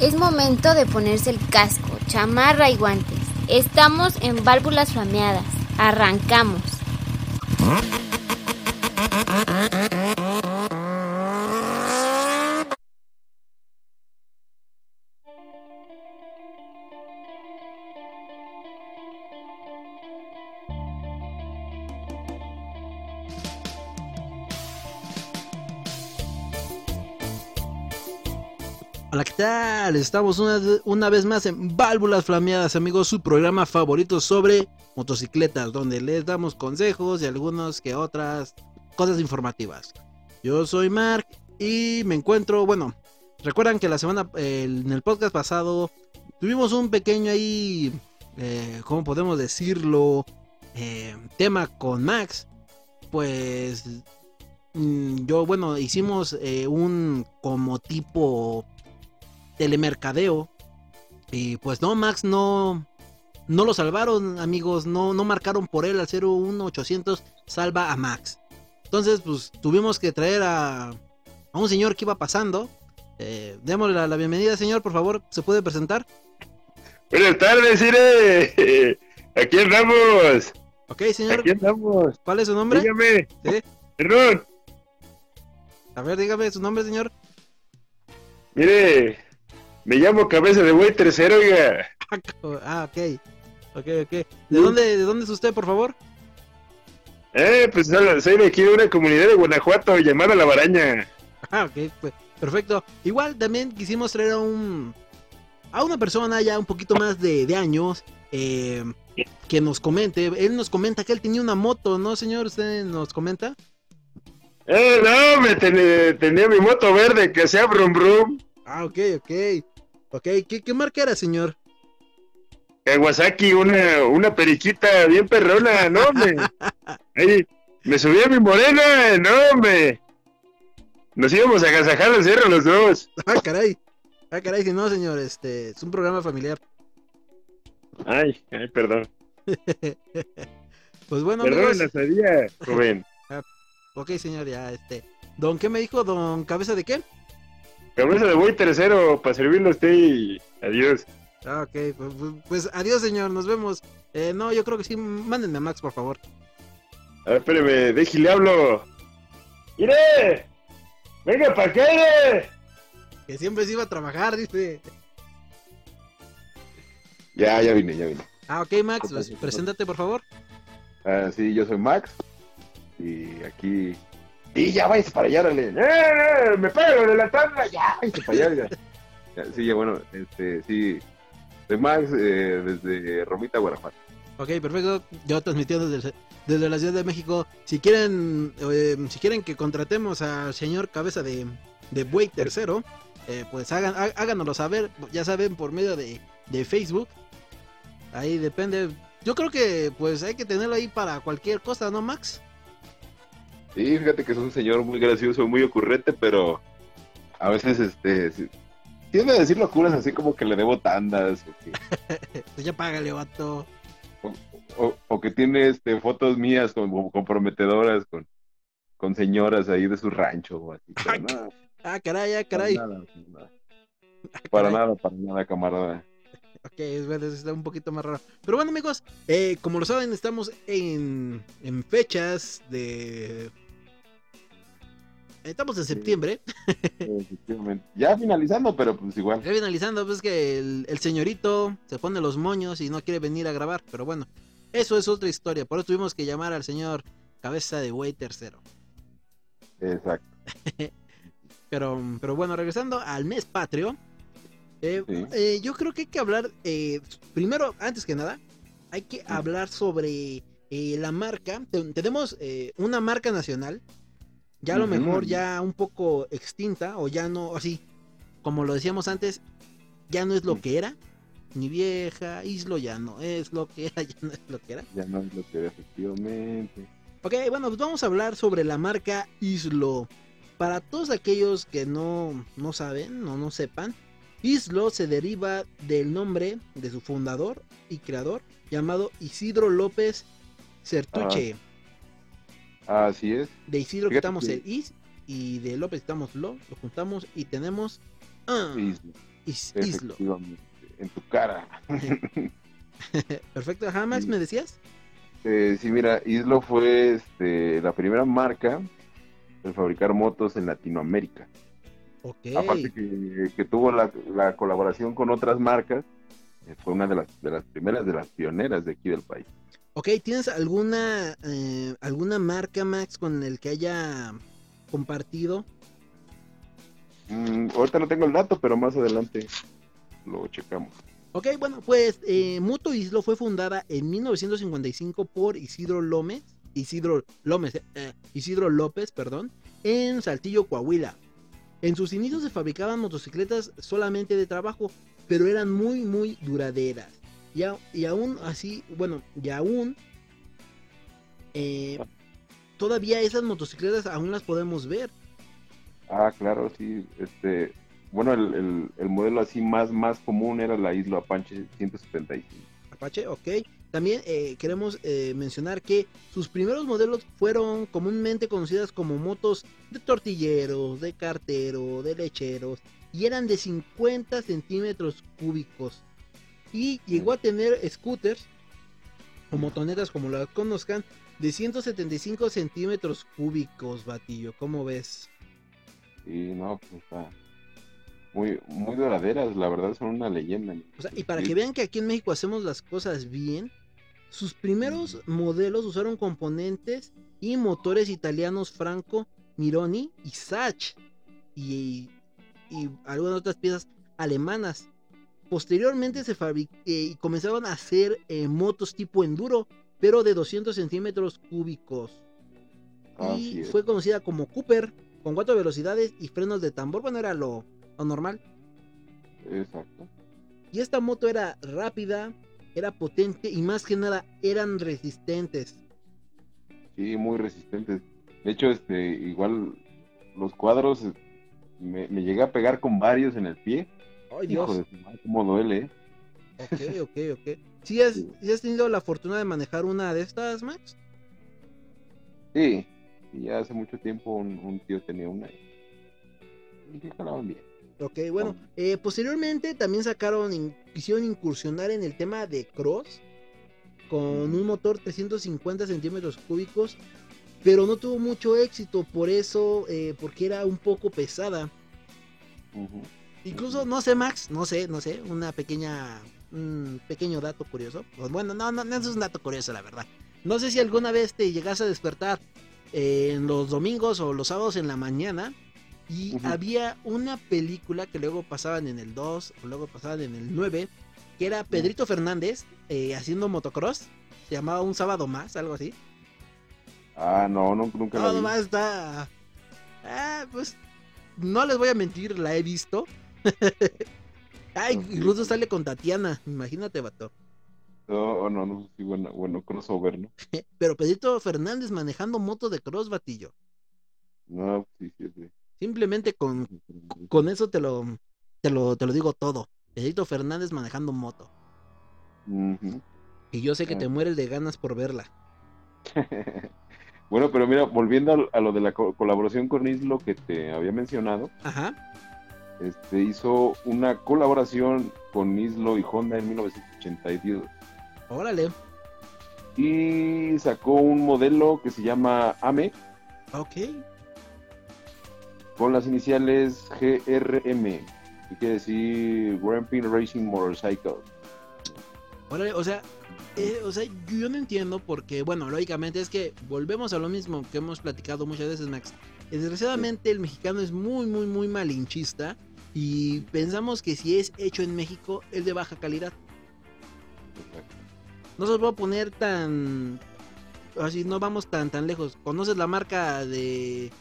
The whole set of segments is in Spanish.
Es momento de ponerse el casco, chamarra y guantes. Estamos en válvulas flameadas. Arrancamos. Estamos una, una, vez más en Válvulas Flameadas, amigos, su programa favorito sobre motocicletas, donde les damos consejos y algunas que otras cosas informativas. Yo soy Mark y me encuentro, bueno, recuerdan que la semana, en el podcast pasado, tuvimos un pequeño ahí, eh, ¿cómo podemos decirlo? Eh, tema con Max. Pues mm, yo, bueno, hicimos eh, un como tipo telemercadeo. Y pues no, Max no, no lo salvaron, amigos. No, no marcaron por él al 01800 salva a Max. Entonces, pues tuvimos que traer a, a un señor que iba pasando. Eh, démosle la, la, bienvenida, señor, por favor. ¿Se puede presentar? Buenas tardes, Ire. Aquí andamos. Ok, señor. Aquí andamos. ¿Cuál es su nombre? Dígame. ¿Sí? Perdón. A ver, dígame su nombre, señor. Mire, me llamo Cabeza de Buey Tercero, oiga. Ah, ok. Ok, ok. ¿De dónde, ¿De dónde es usted, por favor? Eh, pues soy de aquí de una comunidad de Guanajuato llamada La Baraña. Ah, ok, pues perfecto. Igual también quisimos traer a un a una persona ya un poquito más de, de años eh, que nos comente. Él nos comenta que él tenía una moto, ¿no, señor? ¿Usted nos comenta? Eh, no, me ten, tenía mi moto verde que sea brum brum. Ah, ok, ok. Ok, ¿qué, qué marca era, señor? Kawasaki, una, una periquita bien perrona, no. Ahí, me subí a mi morena, no, me. Nos íbamos a agasajar al cerro los dos. Ah, caray. Ah, caray, si no, señor, este, es un programa familiar. Ay, ay, perdón. pues bueno, perdón, amigos. la sabía, joven. Ah, ok, señor, ya, este. ¿Don qué me dijo, don Cabeza de qué? Cabeza de buey tercero, para servirle a usted y adiós. Ah, ok, pues, pues, adiós, señor, nos vemos. Eh, no, yo creo que sí, mándenme a Max, por favor. A ver, espéreme, déjale hablo. ¡Mire! ¡Venga para acá! ire! Que siempre se iba a trabajar, dice. Ya, ya vine, ya vine. Ah, ok, Max, pues, preséntate, por favor. Ah, sí, yo soy Max. Y aquí. Y ya vais para allá, dale. ¡Eh, eh! ¡Me pego de la tanda! ¡Ya! Váyase para allá, ya. Sí, ya, bueno, este, sí. Soy Max eh, desde Romita, Guanajuato. Ok, perfecto. Yo transmitiendo desde, desde la Ciudad de México. Si quieren, eh, si quieren que contratemos al señor Cabeza de, de Buey Tercero, eh, pues hagan, há, háganoslo saber. Ya saben, por medio de, de Facebook. Ahí depende. Yo creo que pues hay que tenerlo ahí para cualquier cosa, ¿no, Max? Sí, fíjate que es un señor muy gracioso, muy ocurrente, pero a veces este tiende a decir locuras así como que le debo tandas o que, pues ya págale, vato. O, o, o, que tiene este fotos mías como comprometedoras con, con señoras ahí de su rancho o así. Ah, nada, ah, caray, ah, caray. Para nada, para, ah, para nada, para nada, camarada. Ok, es verdad, está un poquito más raro. Pero bueno, amigos, eh, como lo saben, estamos en, en fechas de Estamos en septiembre. Ya finalizando, pero pues igual. Ya finalizando, pues que el, el, señorito se pone los moños y no quiere venir a grabar. Pero bueno, eso es otra historia. Por eso tuvimos que llamar al señor Cabeza de Buey tercero. Exacto. pero, pero bueno, regresando al mes patrio. Eh, sí. eh, yo creo que hay que hablar, eh, primero, antes que nada, hay que sí. hablar sobre la marca. Tenemos eh, una marca nacional ya a lo mejor ya un poco extinta o ya no, así, como lo decíamos antes, ya no es lo que era, ni vieja, Islo ya no es lo que era, ya no es lo que era. Ya no es lo que era, efectivamente. Ok, bueno, pues vamos a hablar sobre la marca Islo. Para todos aquellos que no, no saben o no sepan, Islo se deriva del nombre de su fundador y creador llamado Isidro López Certuche. Ah. Así es. De Isidro quitamos que... el is y de López quitamos lo, lo juntamos y tenemos. Ah. Islo. Is- Islo. En tu cara. Perfecto, ajá, Max, Sí. ¿me decías? Eh, sí, mira, Islo fue este, la primera marca en fabricar motos en Latinoamérica. Ok. Aparte que, que tuvo la, la colaboración con otras marcas, eh, fue una de las, de las primeras, de las pioneras de aquí del país. Ok, ¿tienes alguna eh, alguna marca, Max, con el que haya compartido? Mm, ahorita no tengo el dato, pero más adelante lo checamos. Ok, bueno, pues eh, Muto Islo fue fundada en 1955 por Isidro López, Isidro López, eh, Isidro López, perdón, en Saltillo, Coahuila. En sus inicios se fabricaban motocicletas solamente de trabajo, pero eran muy, muy duraderas. Y, a- y aún así, bueno, y aún, eh, todavía esas motocicletas aún las podemos ver. Ah, claro, sí. Este, bueno, el, el, el modelo así más, más común era la Isla Apache 175. Apache, ok. También eh, queremos eh, mencionar que sus primeros modelos fueron comúnmente conocidas como motos de tortilleros, de cartero, de lecheros, y eran de 50 centímetros cúbicos. Y llegó a tener scooters, o motonetas como las conozcan, de 175 centímetros cúbicos, batillo. ¿Cómo ves? Y no, pues está muy, muy duraderas, la verdad son una leyenda. O sea, y para que vean que aquí en México hacemos las cosas bien, sus primeros modelos usaron componentes y motores italianos Franco, Mironi y Sach y, y algunas otras piezas alemanas. Posteriormente se fabric- eh, y comenzaron a hacer eh, motos tipo enduro, pero de 200 centímetros cúbicos. Así Y es. fue conocida como Cooper, con cuatro velocidades y frenos de tambor. Bueno, era lo, lo normal. Exacto. Y esta moto era rápida, era potente y más que nada eran resistentes. Sí, muy resistentes. De hecho, este, igual los cuadros eh, me, me llegué a pegar con varios en el pie. Ay Hijo Dios. de su madre, cómo duele, ¿eh? Ok, ok, ok. ¿Sí has, sí has tenido la fortuna de manejar una de estas, Max? Sí, ya hace mucho tiempo un, un tío tenía una. Y que jalaban bien. Ok, bueno. eh, posteriormente también sacaron, in- quisieron incursionar en el tema de cross con un motor 350 centímetros cúbicos, pero no tuvo mucho éxito por eso, eh, porque era un poco pesada. Ujú. Incluso, no sé, Max, no sé, no sé, una pequeña, un pequeño dato curioso. O Bueno, no, no, no es un dato curioso, la verdad. No sé si alguna vez te llegas a despertar eh, en los domingos o los sábados en la mañana y había una película que luego pasaban en el 2 o luego pasaban en el 9, que era Pedrito Fernández eh, haciendo motocross. Se llamaba Un Sábado Más, algo así. Ah, no, no nunca la Sábado vi. Más está... Ah, pues no les voy a mentir, la he visto. Ay, incluso sale con Tatiana, imagínate, vato. No, no, no, sí, bueno, bueno, crossover, ¿no? Pero Pedrito Fernández manejando moto de cross, batillo. No, sí, sí, sí. Simplemente con, con eso te lo, te lo, te lo digo todo. Pedrito Fernández manejando moto. Y yo sé que Ah. te mueres de ganas por verla. bueno, pero mira, volviendo a, lo de la co- colaboración con Islo que te había mencionado, Ajá. Este hizo una colaboración con Islo y Honda en 1982 Órale. y sacó un modelo que se llama AME Ok. con las iniciales GRM, que quiere decir Ramping Racing Motorcycle. Órale, o sea, eh, o sea, yo no entiendo porque, bueno, lógicamente es que volvemos a lo mismo que hemos platicado muchas veces, Max. Eh, Desgraciadamente el mexicano es muy, muy, muy malinchista y pensamos que si es hecho en México es de baja calidad. No se los voy a poner tan, así no vamos tan, tan lejos. ¿Conoces la marca de,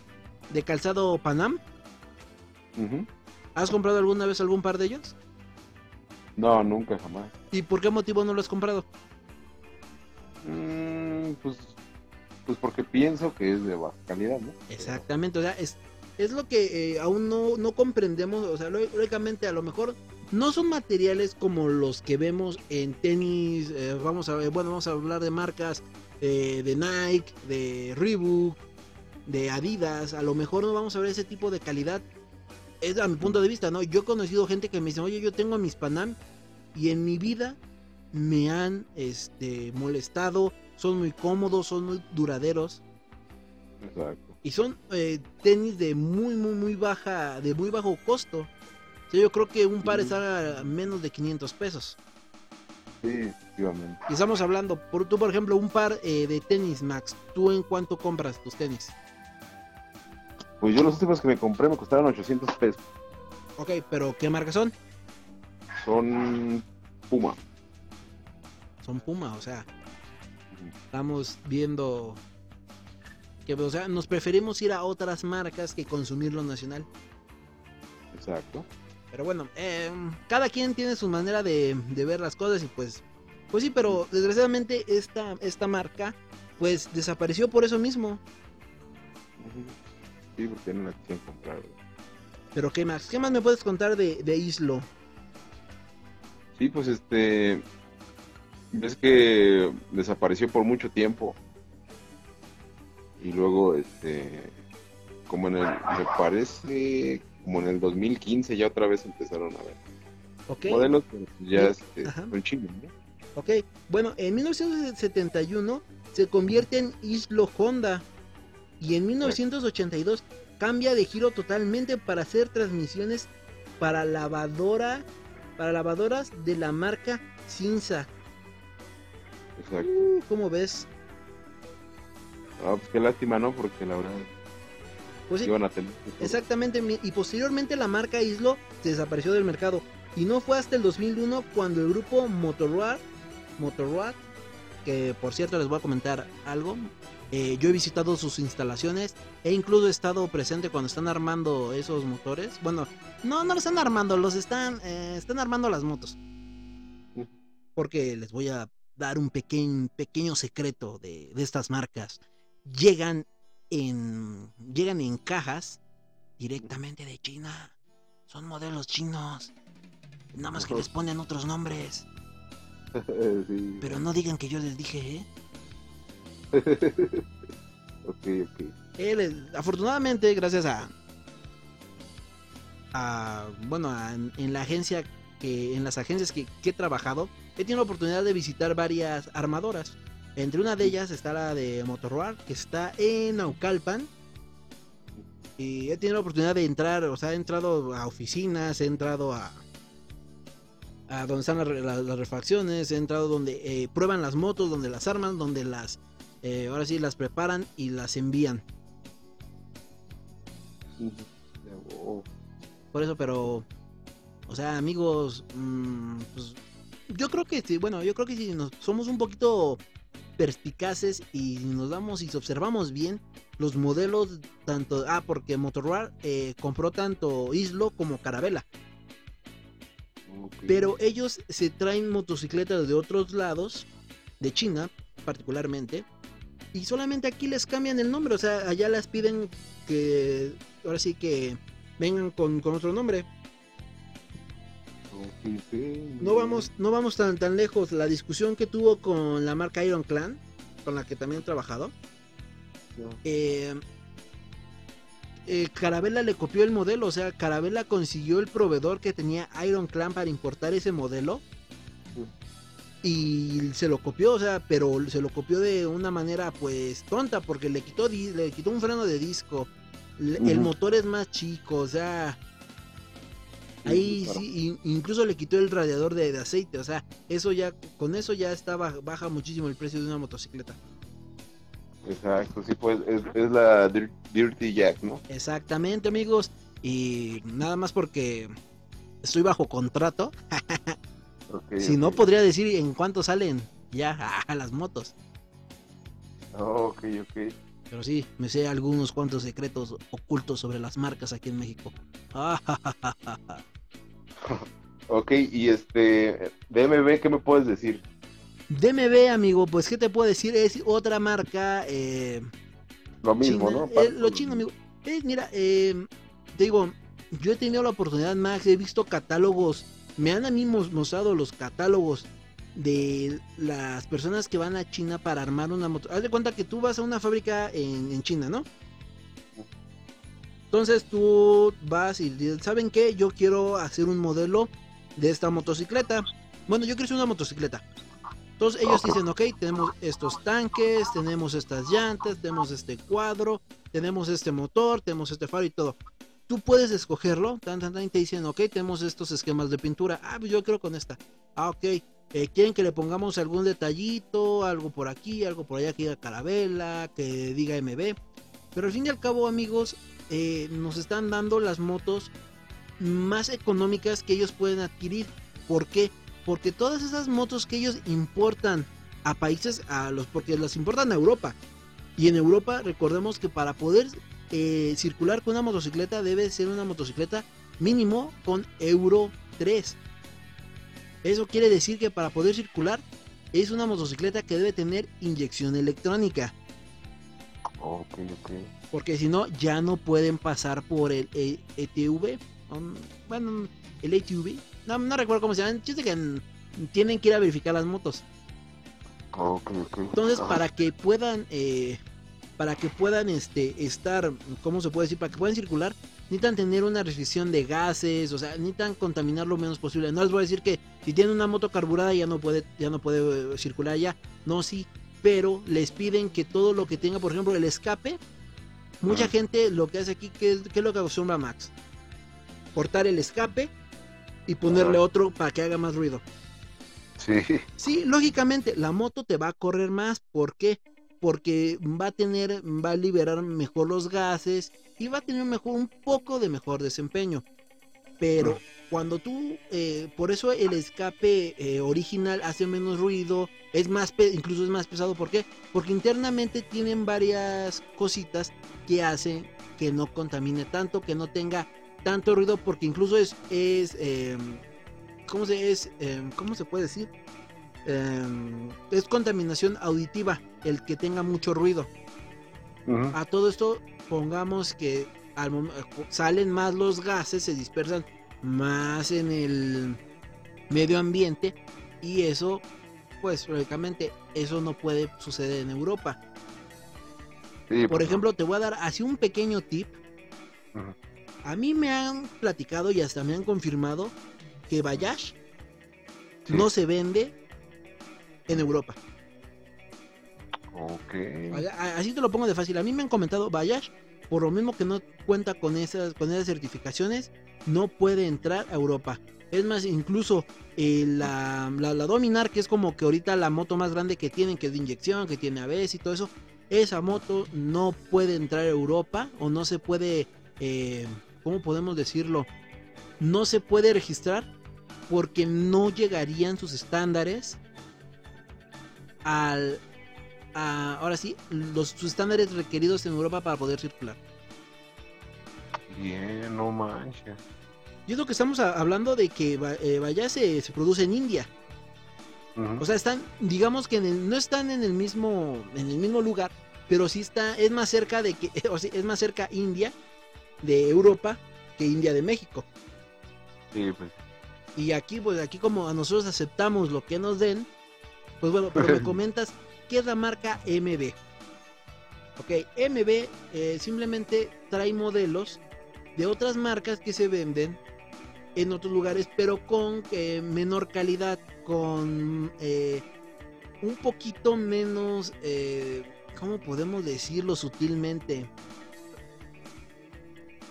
de calzado Panam? ¿Has comprado alguna vez algún par de ellos? No, nunca, jamás. ¿Y por qué motivo no lo has comprado? Mm, pues, pues porque pienso que es de baja calidad, ¿no? Exactamente, o sea, es, es lo que eh, aún no, no comprendemos, o sea, ló- lógicamente a lo mejor no son materiales como los que vemos en tenis, eh, vamos a ver, bueno, vamos a hablar de marcas eh, de Nike, de Reebok, de Adidas, a lo mejor no vamos a ver ese tipo de calidad es a mi punto de vista, ¿no? Yo he conocido gente que me dice, oye, yo tengo mis Panam y en mi vida me han este, molestado, son muy cómodos, son muy duraderos. Exacto. Y son eh, tenis de muy, muy, muy baja, de muy bajo costo. O sea, yo creo que un par está a menos de 500 pesos. Sí, efectivamente. Y estamos hablando, por, tú por ejemplo, un par eh, de tenis, Max, ¿tú en cuánto compras tus tenis? Pues yo los últimos que me compré me costaron 800 pesos. Ok, pero ¿qué marca son? Son Puma. Son Puma, o sea, estamos viendo que, o sea, nos preferimos ir a otras marcas que consumir lo nacional. Exacto. Pero bueno, eh, cada quien tiene su manera de, de ver las cosas y pues, pues sí, pero desgraciadamente esta, esta marca pues desapareció por eso mismo. Sí, porque no la quisieron comprar. Pero ¿qué más? ¿Qué más me puedes contar de, de Islo? Sí, pues este. Es que desapareció por mucho tiempo. Y luego, este. Como en el. Me parece. Como en el 2015 ya otra vez empezaron a ver. Modelos, ya Sí, este, son chinos, ¿no? Ok, bueno, en 1971 se convierte en Islo Honda y en 1982 cambia de giro totalmente para hacer transmisiones para lavadora, para lavadoras de la marca Cinza. Exacto. Uh, ¿Cómo ves? Ah, pues qué lástima, ¿no? Porque la verdad Pues sí, iban a tener. exactamente, y posteriormente la marca Islo se desapareció del mercado y no fue hasta el 2001 cuando el grupo Motorrad, Motorrad, que por cierto les voy a comentar algo, eh, yo he visitado sus instalaciones e incluso he estado presente cuando están armando esos motores. Bueno, no, no los están armando, los están, eh, están armando las motos. Porque les voy a dar un pequeño, pequeño secreto de, de estas marcas. Llegan en, llegan en cajas directamente de China. Son modelos chinos. Nada más que les ponen otros nombres. sí. Pero no digan que yo les dije, ¿eh? ok, ok. Él, afortunadamente, gracias a, a bueno, a- en la agencia que, en las agencias que, que he trabajado, he tenido la oportunidad de visitar varias armadoras. Entre una de ellas está la de Motorroar, que está en Naucalpan. Y he tenido la oportunidad de entrar, o sea, he entrado a oficinas, he entrado a, a donde están las, re- las- las refacciones, he entrado donde eh, prueban las motos, donde las arman, donde las, eh, ahora sí, las preparan y las envían. Por eso, pero, o sea, amigos, mm, pues, yo creo que sí, bueno, yo creo que si nos, somos un poquito perspicaces y nos damos y observamos bien los modelos, tanto, ah, porque Motorola eh, compró tanto Islo como Carabela, pero ellos se traen motocicletas de otros lados, de China particularmente, y solamente aquí les cambian el nombre, o sea, allá las piden que, ahora sí que vengan con, con otro nombre. No vamos, no vamos tan, tan lejos. La discusión que tuvo con la marca Iron Clan, con la que también he trabajado, No. eh, eh, Carabela le copió el modelo. O sea, Carabela consiguió el proveedor que tenía Iron Clan para importar ese modelo. Y se lo copió, o sea, pero se lo copió de una manera pues tonta, porque le quitó, le quitó un freno de disco. El motor es más chico, o sea, Ahí claro. sí, in- incluso le quitó el radiador de, de aceite, o sea, eso ya, con eso ya estaba, baja muchísimo el precio de una motocicleta. Exacto, sí, pues es, es la Dir- Dirty Jack, ¿no? Exactamente, amigos, y nada más porque estoy bajo contrato, si no podría decir en cuánto salen ya a las motos, Oh, ok, ok. Pero sí, me sé algunos cuantos secretos ocultos sobre las marcas aquí en México. Ok, y este, DMB, ¿qué me puedes decir? DMB, amigo, pues qué te puedo decir, es otra marca, eh, Lo mismo, China, ¿no? eh, lo chino, amigo. Eh, mira, eh, te digo, yo he tenido la oportunidad, Max, he visto catálogos, me han a mí mos- mostrado los catálogos de las personas que van a China para armar una moto. Haz de cuenta que tú vas a una fábrica en, en China, ¿no? Entonces tú vas y dices, ¿saben qué? Yo quiero hacer un modelo de esta motocicleta. Bueno, yo quiero hacer una motocicleta. Entonces ellos dicen, ok, tenemos estos tanques, tenemos estas llantas, tenemos este cuadro, tenemos este motor, tenemos este faro y todo. Tú puedes escogerlo, tan, tan, tan, y te dicen, ok, tenemos estos esquemas de pintura. Ah, pues yo creo con esta. Ah, ok. Eh, quieren que le pongamos algún detallito, algo por aquí, algo por allá que diga carabela, que diga MB. Pero al fin y al cabo, amigos, eh, nos están dando las motos más económicas que ellos pueden adquirir. ¿Por qué? Porque todas esas motos que ellos importan a países, a los, porque las importan a Europa. Y en Europa, recordemos que para poder eh, circular con una motocicleta debe ser una motocicleta mínimo con Euro 3. Eso quiere decir que para poder circular es una motocicleta que debe tener inyección electrónica. Ok, ok. Porque si no, ya no pueden pasar por el ETV. Um, bueno, el ATV. No, no recuerdo cómo se llama. Chiste que tienen que ir a verificar las motos. Ok, ok. Entonces, Ah, para que puedan, eh, para que puedan este, estar, ¿cómo se puede decir? Para que puedan circular, necesitan tener una restricción de gases, o sea, necesitan contaminar lo menos posible. No les voy a decir que si tienen una moto carburada ya no puede, ya no puede eh, circular ya. No, sí, pero les piden que todo lo que tenga, por ejemplo, el escape. Mucha gente lo que hace aquí, ¿qué, es- qué es lo que acostumbra Max? Cortar el escape y ponerle otro para que haga más ruido. Sí. Sí, lógicamente, la moto te va a correr más. ¿Por qué? Porque va a tener, va a liberar mejor los gases y va a tener mejor, un poco de mejor desempeño. Pero cuando tú, eh, por eso el escape eh, original hace menos ruido, es más, incluso es más pesado. ¿Por qué? Porque internamente tienen varias cositas que hacen que no contamine tanto, que no tenga tanto ruido, porque incluso es, es eh, ¿cómo se es? eh, ¿Cómo se puede decir? Eh, es contaminación auditiva el que tenga mucho ruido. A todo esto pongamos que al salen más los gases, se dispersan más en el medio ambiente y eso, pues lógicamente, eso no puede suceder en Europa. Sí, Por pues, ejemplo, te voy a dar así un pequeño tip. A mí me han platicado y hasta me han confirmado que Bayash Sí. no se vende en Europa. Ok. Así te lo pongo de fácil. A mí me han comentado Bayash, por lo mismo que no cuenta con esas, con esas certificaciones, no puede entrar a Europa. Es más, incluso eh, la, la, la Dominar, que es como que ahorita la moto más grande que tienen, que es de inyección, que tiene ABS y todo eso, esa moto no puede entrar a Europa o no se puede, eh, ¿cómo podemos decirlo? No se puede registrar porque no llegarían sus estándares al, a- ahora sí, los sus estándares requeridos en Europa para poder circular. Bien, no manches. Y es lo que estamos a- hablando de que eh, Bayash se, se produce en India. O sea, están, digamos que en el- no están en el mismo, en el mismo lugar, pero sí está, es más cerca de que, o sea, es más cerca India de Europa que India de México. Sí, pues. Y aquí, pues aquí como a nosotros aceptamos lo que nos den, pues bueno, pero me comentas la marca MB. Ok, MB eh, simplemente trae modelos de otras marcas que se venden en otros lugares, pero con eh, menor calidad, con eh, un poquito menos, eh, ¿cómo podemos decirlo sutilmente?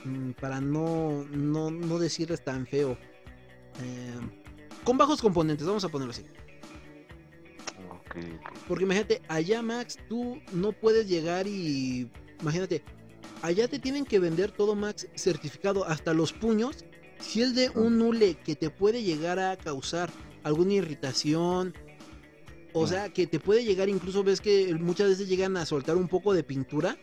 Mm, para no, no, no decirles tan feo. Con bajos componentes, vamos a ponerlo así. Porque imagínate, allá Max, tú no puedes llegar y... Imagínate, allá te tienen que vender todo Max certificado, hasta los puños. Si es de un hule que te puede llegar a causar alguna irritación, o sea, que te puede llegar, incluso ves que muchas veces llegan a soltar un poco de pintura.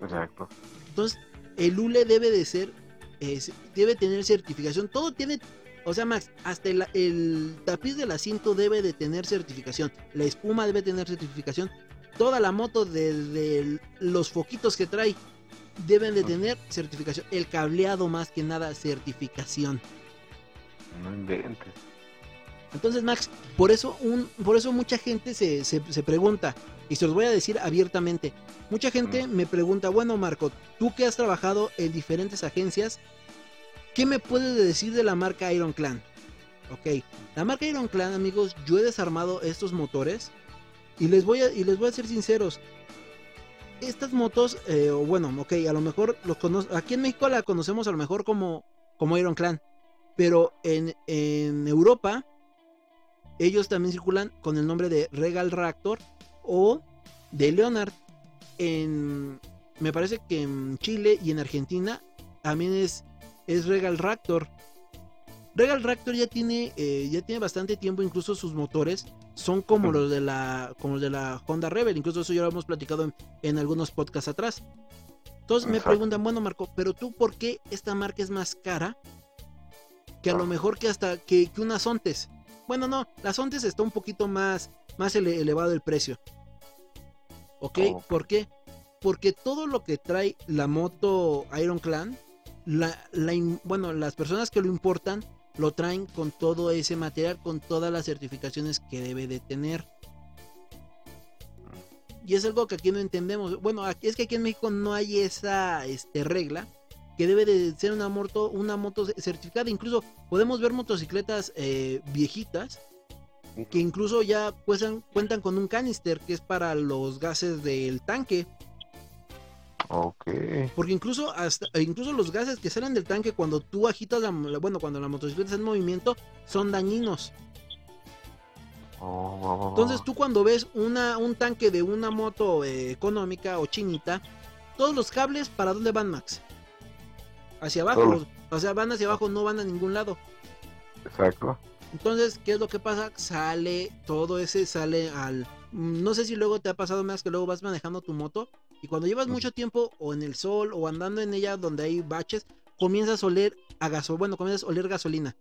Exacto. Entonces, el hule debe de ser, es- debe tener certificación. Todo tiene, o sea, Max, hasta el, el tapiz del asiento debe de tener certificación. La espuma debe tener certificación. Toda la moto, desde los foquitos que trae, deben de tener certificación. El cableado, más que nada, certificación. No inventes. Entonces, Max, por eso, un, por eso mucha gente se, se, se pregunta, Y se los voy a decir abiertamente. Mucha gente me pregunta, bueno Marco, tú que has trabajado en diferentes agencias, ¿qué me puedes decir de la marca Iron Clan? Ok, la marca Iron Clan, amigos, yo he desarmado estos motores y les voy a, y les voy a ser sinceros. Estas motos, eh, bueno, ok, a lo mejor los aquí en México la conocemos a lo mejor como, como Iron Clan, pero en, en Europa ellos también circulan con el nombre de Regal Raptor o de Leonard. En, me parece que en Chile y en Argentina también es, es Regal Raptor. Regal Raptor ya tiene, eh, ya tiene bastante tiempo, incluso sus motores son como los de la, como los de la Honda Rebel, incluso eso ya lo hemos platicado en, en algunos podcasts atrás. Entonces me preguntan, bueno Marco, pero tú por qué esta marca es más cara que a lo mejor que hasta que, que una Sontes? Bueno, no, la Sontes está un poquito más, más ele elevado el precio. ¿Ok? Oh. ¿Por qué? Porque todo lo que trae la moto Iron Clan, la, la, bueno, las personas que lo importan lo traen con todo ese material, con todas las certificaciones que debe de tener. Y es algo que aquí no entendemos. Bueno, aquí, es que aquí en México no hay esa este, regla que debe de ser una moto, una moto certificada. Incluso podemos ver motocicletas eh, viejitas que incluso ya cuentan con un canister que es para los gases del tanque. Ok. Porque incluso hasta incluso los gases que salen del tanque cuando tú agitas la, bueno, cuando la motocicleta está en movimiento son dañinos. Oh, Entonces tú cuando ves una, un tanque de una moto eh, económica o chinita, todos los cables para dónde van Max? Hacia abajo, o sea, van hacia abajo, no van a ningún lado. Exacto. Entonces, ¿qué es lo que pasa? Sale todo ese, sale al... No sé si luego te ha pasado más que luego vas manejando tu moto y cuando llevas mucho tiempo o en el sol o andando en ella donde hay baches, comienzas a oler a gasolina, bueno, comienzas a oler gasolina.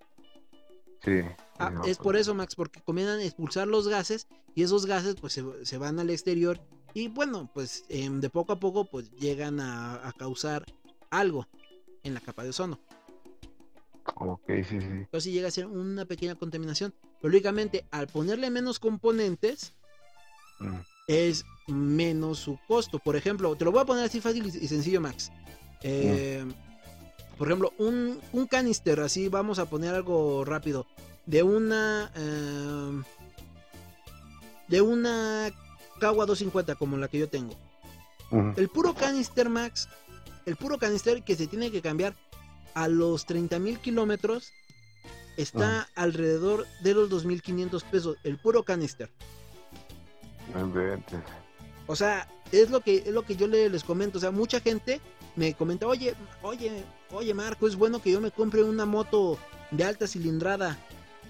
Sí. Ah, no, es pues, por eso, Max, porque comienzan a expulsar los gases y esos gases pues se, se van al exterior y bueno, pues em, de poco a poco pues llegan a, a causar algo en la capa de ozono. Ok, sí, sí. Entonces sí llega a ser una pequeña contaminación. Pero lógicamente, al ponerle menos componentes, Mm, es menos su costo. Por ejemplo, te lo voy a poner así fácil y, sencillo, Max. Eh, Por ejemplo, un, un canister, así vamos a poner algo rápido. De una. eh, de una Kawa 250 como la que yo tengo. El puro canister, Max. El puro canister que se tiene que cambiar a los 30.000 kilómetros. Está alrededor de los 2.500 pesos. El puro canister. O sea, es lo que es lo que yo le- les comento. O sea, mucha gente me comenta, oye, oye, oye Marco, es bueno que yo me compre una moto de alta cilindrada,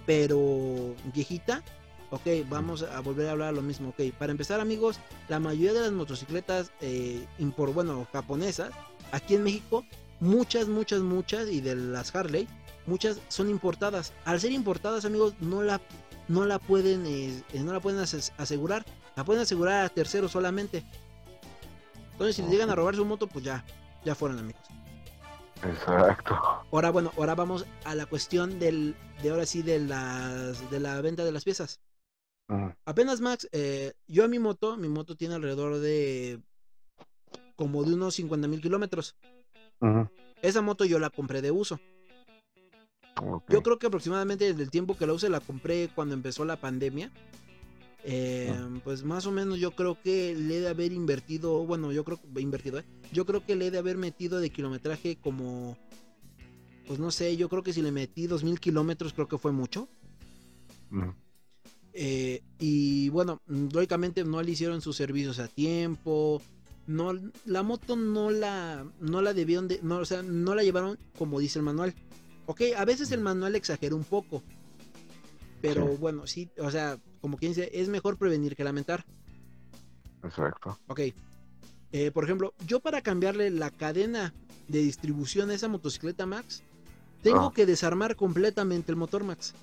pero viejita. Ok, vamos a volver a hablar lo mismo. Ok, para empezar amigos, la mayoría de las motocicletas, eh, bueno, japonesas, aquí en México, muchas, muchas, muchas, y de las Harley, muchas son importadas. Al ser importadas amigos, no la, no la pueden, eh, no la pueden ase- asegurar la pueden asegurar a terceros solamente. Entonces, si les llegan a robar su moto, pues ya, ya fueron amigos. Exacto. Ahora, bueno, ahora vamos a la cuestión del, de ahora sí, de las, de la venta de las piezas. Apenas Max, eh, yo a mi moto, mi moto tiene alrededor de como de unos 50 mil kilómetros. Esa moto yo la compré de uso. Ok. Yo creo que aproximadamente desde el tiempo que la use la compré cuando empezó la pandemia. Eh, Pues más o menos yo creo que le he de haber invertido, bueno, yo creo que invertido, ¿eh? Yo creo que le he de haber metido de kilometraje como, pues no sé, yo creo que si le metí 2000 kilómetros creo que fue mucho. Eh, y bueno, lógicamente no le hicieron sus servicios a tiempo. No, la moto no la, no la debieron de, no, o sea, no la llevaron como dice el manual. Ok, a veces el manual exagera un poco. Pero Sí. bueno, sí, o sea, como quien dice, es mejor prevenir que lamentar. Exacto. Ok. Eh, por ejemplo, yo para cambiarle la cadena de distribución a esa motocicleta Max, tengo Ah. que desarmar completamente el motor Max.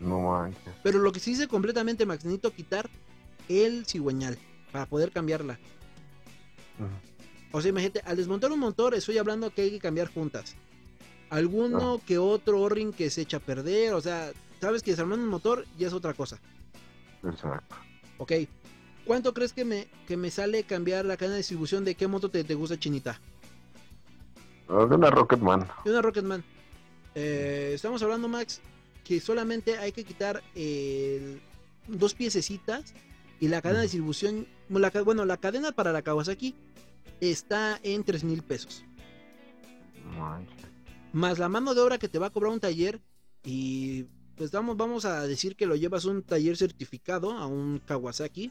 No manches. Pero lo que sí hice completamente, Max, necesito quitar el cigüeñal para poder cambiarla. O sea, imagínate, al desmontar un motor, estoy hablando que hay que cambiar juntas. Alguno que otro O-ring que se echa a perder, o sea, sabes que desarmando un motor ya es otra cosa. Exacto. Ok. ¿Cuánto crees que me, que me sale cambiar la cadena de distribución de qué moto te, te gusta, Chinita? Ah, De una Rocketman. De una Rocketman. Eh, estamos hablando, Max, que solamente hay que quitar dos piececitas y la cadena de distribución, la bueno, la cadena para la Kawasaki está en 3 mil pesos. Más la mano de obra que te va a cobrar un taller y pues vamos, vamos a decir que lo llevas a un taller certificado, a un Kawasaki.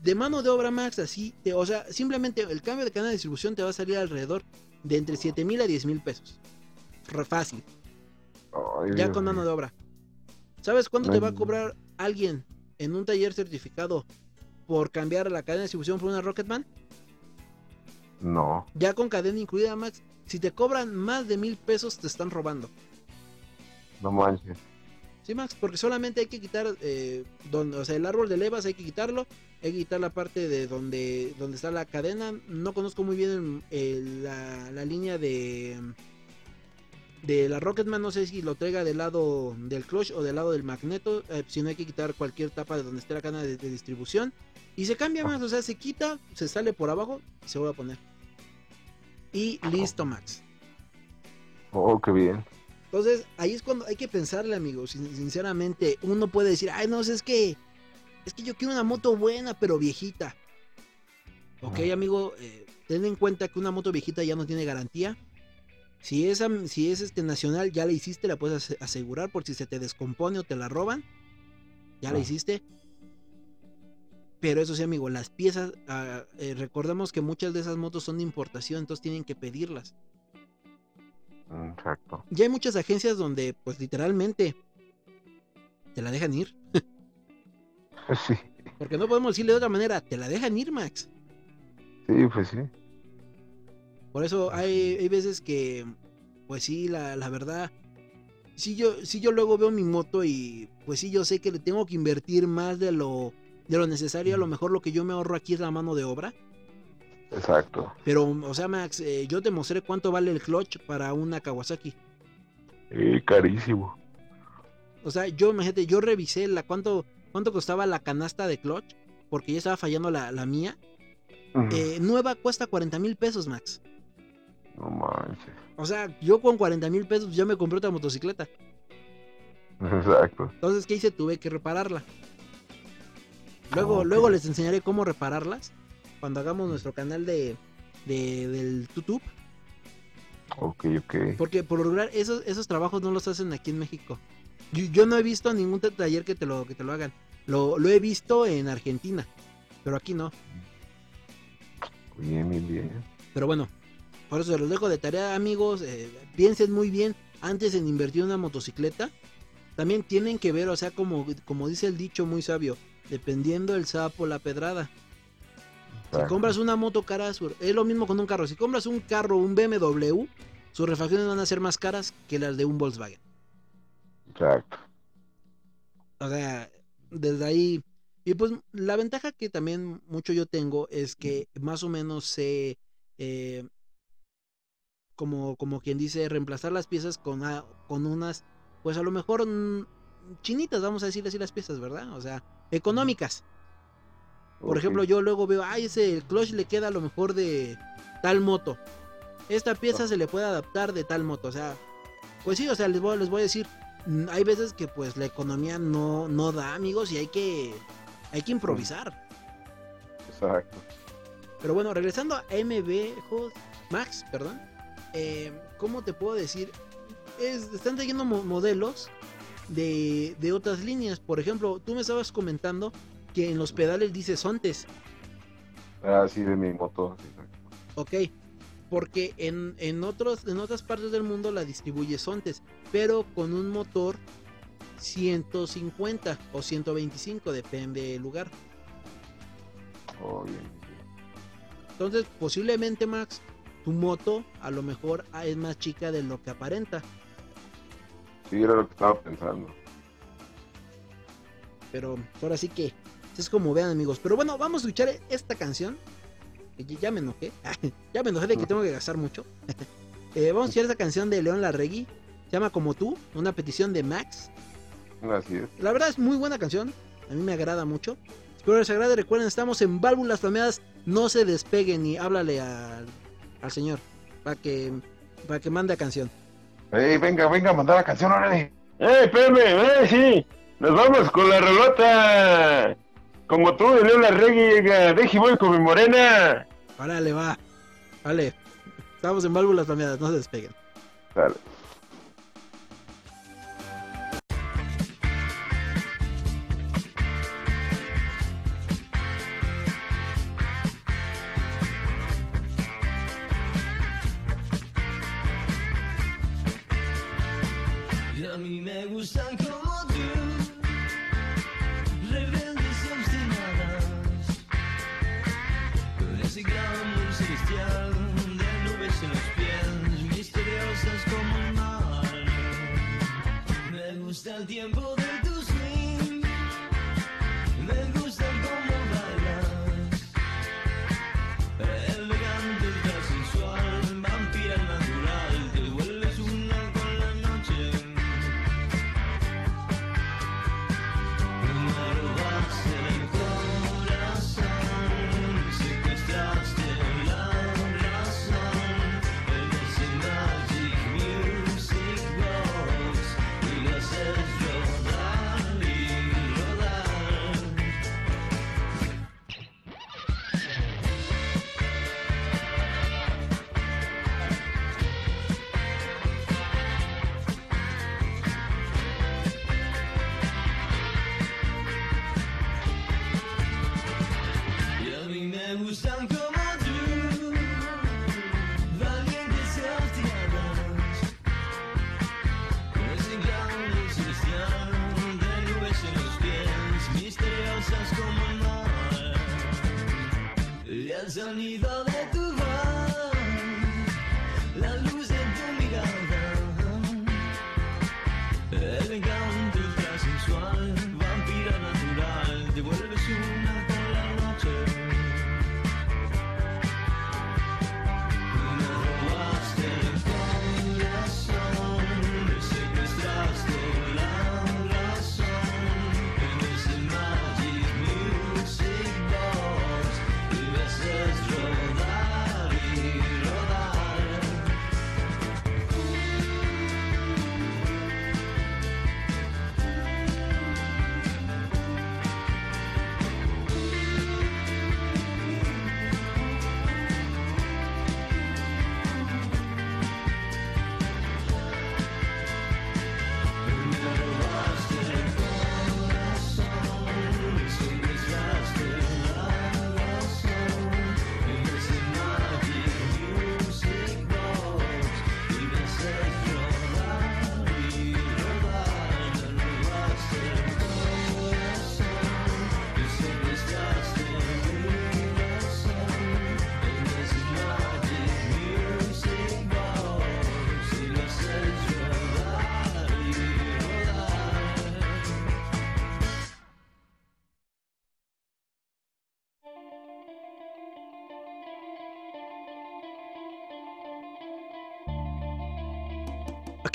De mano de obra, Max, así, te- o sea, simplemente el cambio de cadena de distribución te va a salir alrededor de entre 7 mil a 10 mil pesos. Re fácil. Ay, ya Dios con mano de obra. ¿Sabes cuánto te va a cobrar alguien en un taller certificado por cambiar la cadena de distribución por una Rocketman? No. Ya con cadena incluida, Max. Si te cobran más de mil pesos, te están robando. No manches. Sí, Max, porque solamente hay que quitar, eh, donde, o sea, el árbol de levas hay que quitarlo, hay que quitar la parte de donde, donde está la cadena. No conozco muy bien el- el- la, la línea de de la Rocketman, no sé si lo traiga del lado del clutch o del lado del magneto, eh, si no hay que quitar cualquier tapa de donde esté la cadena de, de distribución y se cambia más, o sea, se quita, se sale por abajo y se vuelve a poner. Y listo, Max. Oh, qué bien. Entonces, ahí es cuando hay que pensarle, amigos. Sin- Sinceramente, uno puede decir, ay, no, es que, es que yo quiero una moto buena, pero viejita. Ok, amigo, eh, ten en cuenta que una moto viejita ya no tiene garantía. Si es, si es este nacional, ya la hiciste, la puedes ase- asegurar por si se te descompone o te la roban. Ya la Ah. hiciste. Pero eso sí, amigo, las piezas, ah, eh, recordemos que muchas de esas motos son de importación, entonces tienen que pedirlas. Exacto. Ya hay muchas agencias donde, pues literalmente, te la dejan ir. Sí. Porque no podemos decirle de otra manera, te la dejan ir, Max. Sí, pues sí. Por eso hay, hay veces que, pues sí, la, la verdad, si yo, si yo luego veo mi moto y pues sí, yo sé que le tengo que invertir más de lo, de lo necesario, a lo mejor lo que yo me ahorro aquí es la mano de obra. Exacto. Pero, o sea, Max, eh, yo te mostré cuánto vale el clutch para una Kawasaki. Y carísimo. O sea, yo, imagínate, yo revisé la cuánto, cuánto costaba la canasta de clutch, porque ya estaba fallando la, la mía. Eh, nueva cuesta 40 mil pesos, Max. No manches. O sea, yo con 40 mil pesos ya me compré otra motocicleta. Exacto. Entonces, ¿qué hice? Tuve que repararla. Luego, luego les enseñaré cómo repararlas. Cuando hagamos nuestro canal de, de- del YouTube. Ok, ok. Porque por lo regular esos, esos trabajos no los hacen aquí en México. Yo, yo no he visto ningún ta- taller que te lo, que te lo hagan. Lo, lo he visto en Argentina. Pero aquí no. Bien, bien, bien. Pero bueno, por eso se los dejo de tarea, amigos. eh, piensen muy bien antes en invertir en una motocicleta. También tienen que ver, o sea, como, como dice el dicho muy sabio, dependiendo el sapo, la pedrada. Si compras una moto cara, su- es lo mismo con un carro. Si compras un carro, un BMW, sus refacciones van a ser más caras que las de un Volkswagen. Exacto. O sea, desde ahí. Y pues la ventaja que también mucho yo tengo es que más o menos sé, eh, como, como quien dice, reemplazar las piezas con, a- con unas, pues a lo mejor mm, chinitas, vamos a decir así las piezas, ¿verdad? O sea, económicas. Por ejemplo, yo luego veo, ay, ese el clutch le queda a lo mejor de tal moto. Esta pieza se le puede adaptar de tal moto. O sea, pues sí, o sea, les voy, les voy a decir, mm, hay veces que pues la economía no, no da, amigos, y hay que, hay que improvisar. Exacto. Pero bueno, regresando a MB, Max, perdón. eh, ¿Cómo te puedo decir? Es, están trayendo mo- modelos de, de otras líneas. Por ejemplo, tú me estabas comentando que en los pedales dice Sontes. Ah, sí, de mi moto. Ok. Porque en, en, otros, en otras partes del mundo la distribuye Sontes. Pero con un motor 150 o 125, depende del lugar. Oh, bien, bien. Entonces, posiblemente, Max, tu moto a lo mejor ah, es más chica de lo que aparenta. Sí, era lo que estaba pensando. Pero ahora sí que es como vean, amigos. Pero bueno, vamos a escuchar esta canción. que Ya me enojé. ya me enojé de que tengo que gastar mucho. Eh, vamos a escuchar esta canción de León Larregui. Se llama Como tú, una petición de Max. Así es. La verdad es muy buena canción. A mí me agrada mucho. Espero les agrade. Recuerden, estamos en válvulas flameadas. No se despeguen y háblale al, al señor para que, para que mande a canción. Ey, venga, venga, mandar la canción, órale. ¡Eh, espérame! ¡Eh, sí! ¡Nos vamos con la relota! Como tú, de León la reggae, de voy con mi morena. Órale, va. Vale. Estamos en válvulas flameadas, no se despeguen. Dale. Y a mí me gustan Me gusta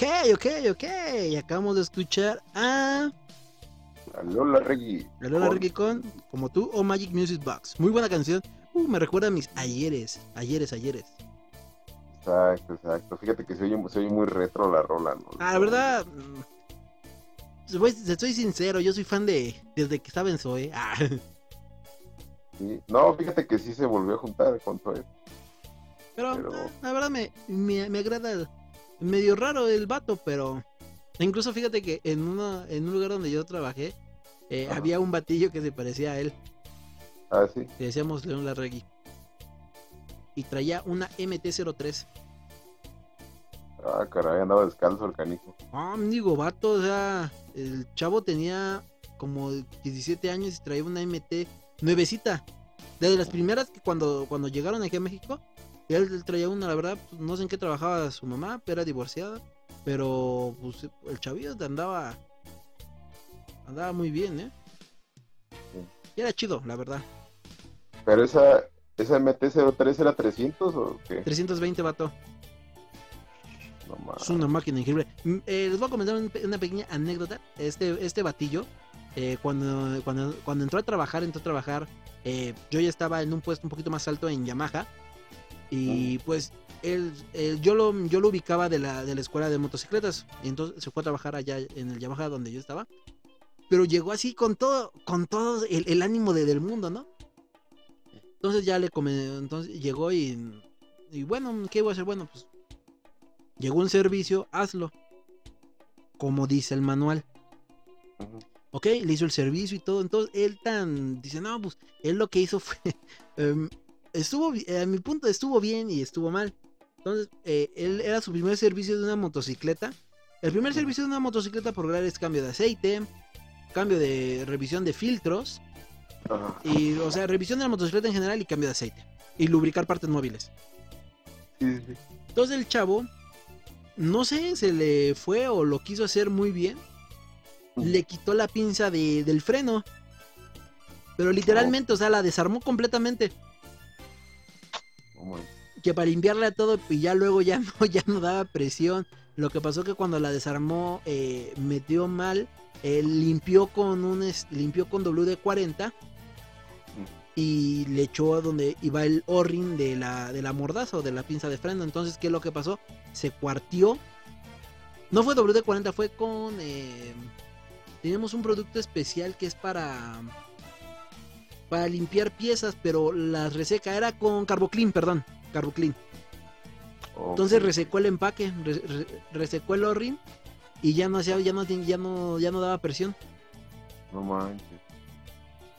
Ok, ok, ok. Acabamos de escuchar a Lola Reggae. a Lola Con- Reggae con Como tú o Magic Music Box. Muy buena canción. Uh, me recuerda a mis ayeres, ayeres, ayeres. Exacto, exacto. Fíjate que se oye, se oye muy retro la rola, ¿no? Ah, la verdad, mm, soy sincero, yo soy fan de desde que estaba en Zoe. Ah, Sí. No, fíjate que sí se volvió a juntar con Zoe. pero Pero- ah, la verdad me, me, me agrada medio raro el vato, pero incluso fíjate que en una en un lugar donde yo trabajé eh, había un batillo que se parecía a él. Ah, sí. Le decíamos León Larregui. Y traía una MT-03. Ah, caray, andaba descalzo el canijo. Ah, digo, vato, o sea, el chavo tenía como 17 años y traía una MT nuevecita. De las primeras que cuando, cuando llegaron aquí a México, él, él traía una, la verdad, pues, no sé en qué trabajaba su mamá, pero era divorciada. Pero pues, el chavillo andaba andaba muy bien, ¿eh? Y era chido, la verdad. Pero esa, esa MT-03 era 300 o qué? 320 vato. No. Es una máquina increíble. Mm, eh, les voy a comentar una pequeña anécdota. Este, este batillo eh, cuando, cuando, cuando entró a trabajar, entró a trabajar, eh, yo ya estaba en un puesto un poquito más alto en Yamaha. Y pues él, él- yo, lo, yo lo ubicaba de la, de la escuela de motocicletas. Y entonces se fue a trabajar allá en el Yamaha donde yo estaba. Pero llegó así con todo, con todo el, el ánimo de- del mundo, ¿no? Entonces ya le comenté, entonces llegó y, y bueno, ¿qué voy a hacer? Bueno, pues llegó un servicio, hazlo. Como dice el manual. Ok, le hizo el servicio y todo. Entonces él tan dice, no, pues él lo que hizo fue, em, estuvo, a mi punto estuvo bien y estuvo mal. Entonces eh, él era su primer servicio de una motocicleta. El primer servicio de una motocicleta por es cambio de aceite, cambio de revisión de filtros y, o sea, revisión de la motocicleta en general y cambio de aceite y lubricar partes móviles. Sí, sí, sí. Entonces el chavo, no sé, se le fue o lo quiso hacer muy bien. Le quitó la pinza de- del freno. Pero literalmente, o sea, la desarmó completamente. Que para limpiarla todo y ya luego ya no, ya no daba presión. Lo que pasó que cuando la desarmó, eh, metió mal. limpió con un limpió con WD-40 y le echó a donde iba el O-ring de la, de la mordaza o de la pinza de freno. Entonces, ¿qué es lo que pasó? Se cuartió. No fue WD-40, fue con... eh, tenemos un producto especial que es para... Para limpiar piezas, pero las reseca. Era con Carboclean, perdón. Carboclean. Entonces resecó el empaque, re- re- resecó el O-ring y ya no hacía, ya no, ya no, ya no daba presión. No manches.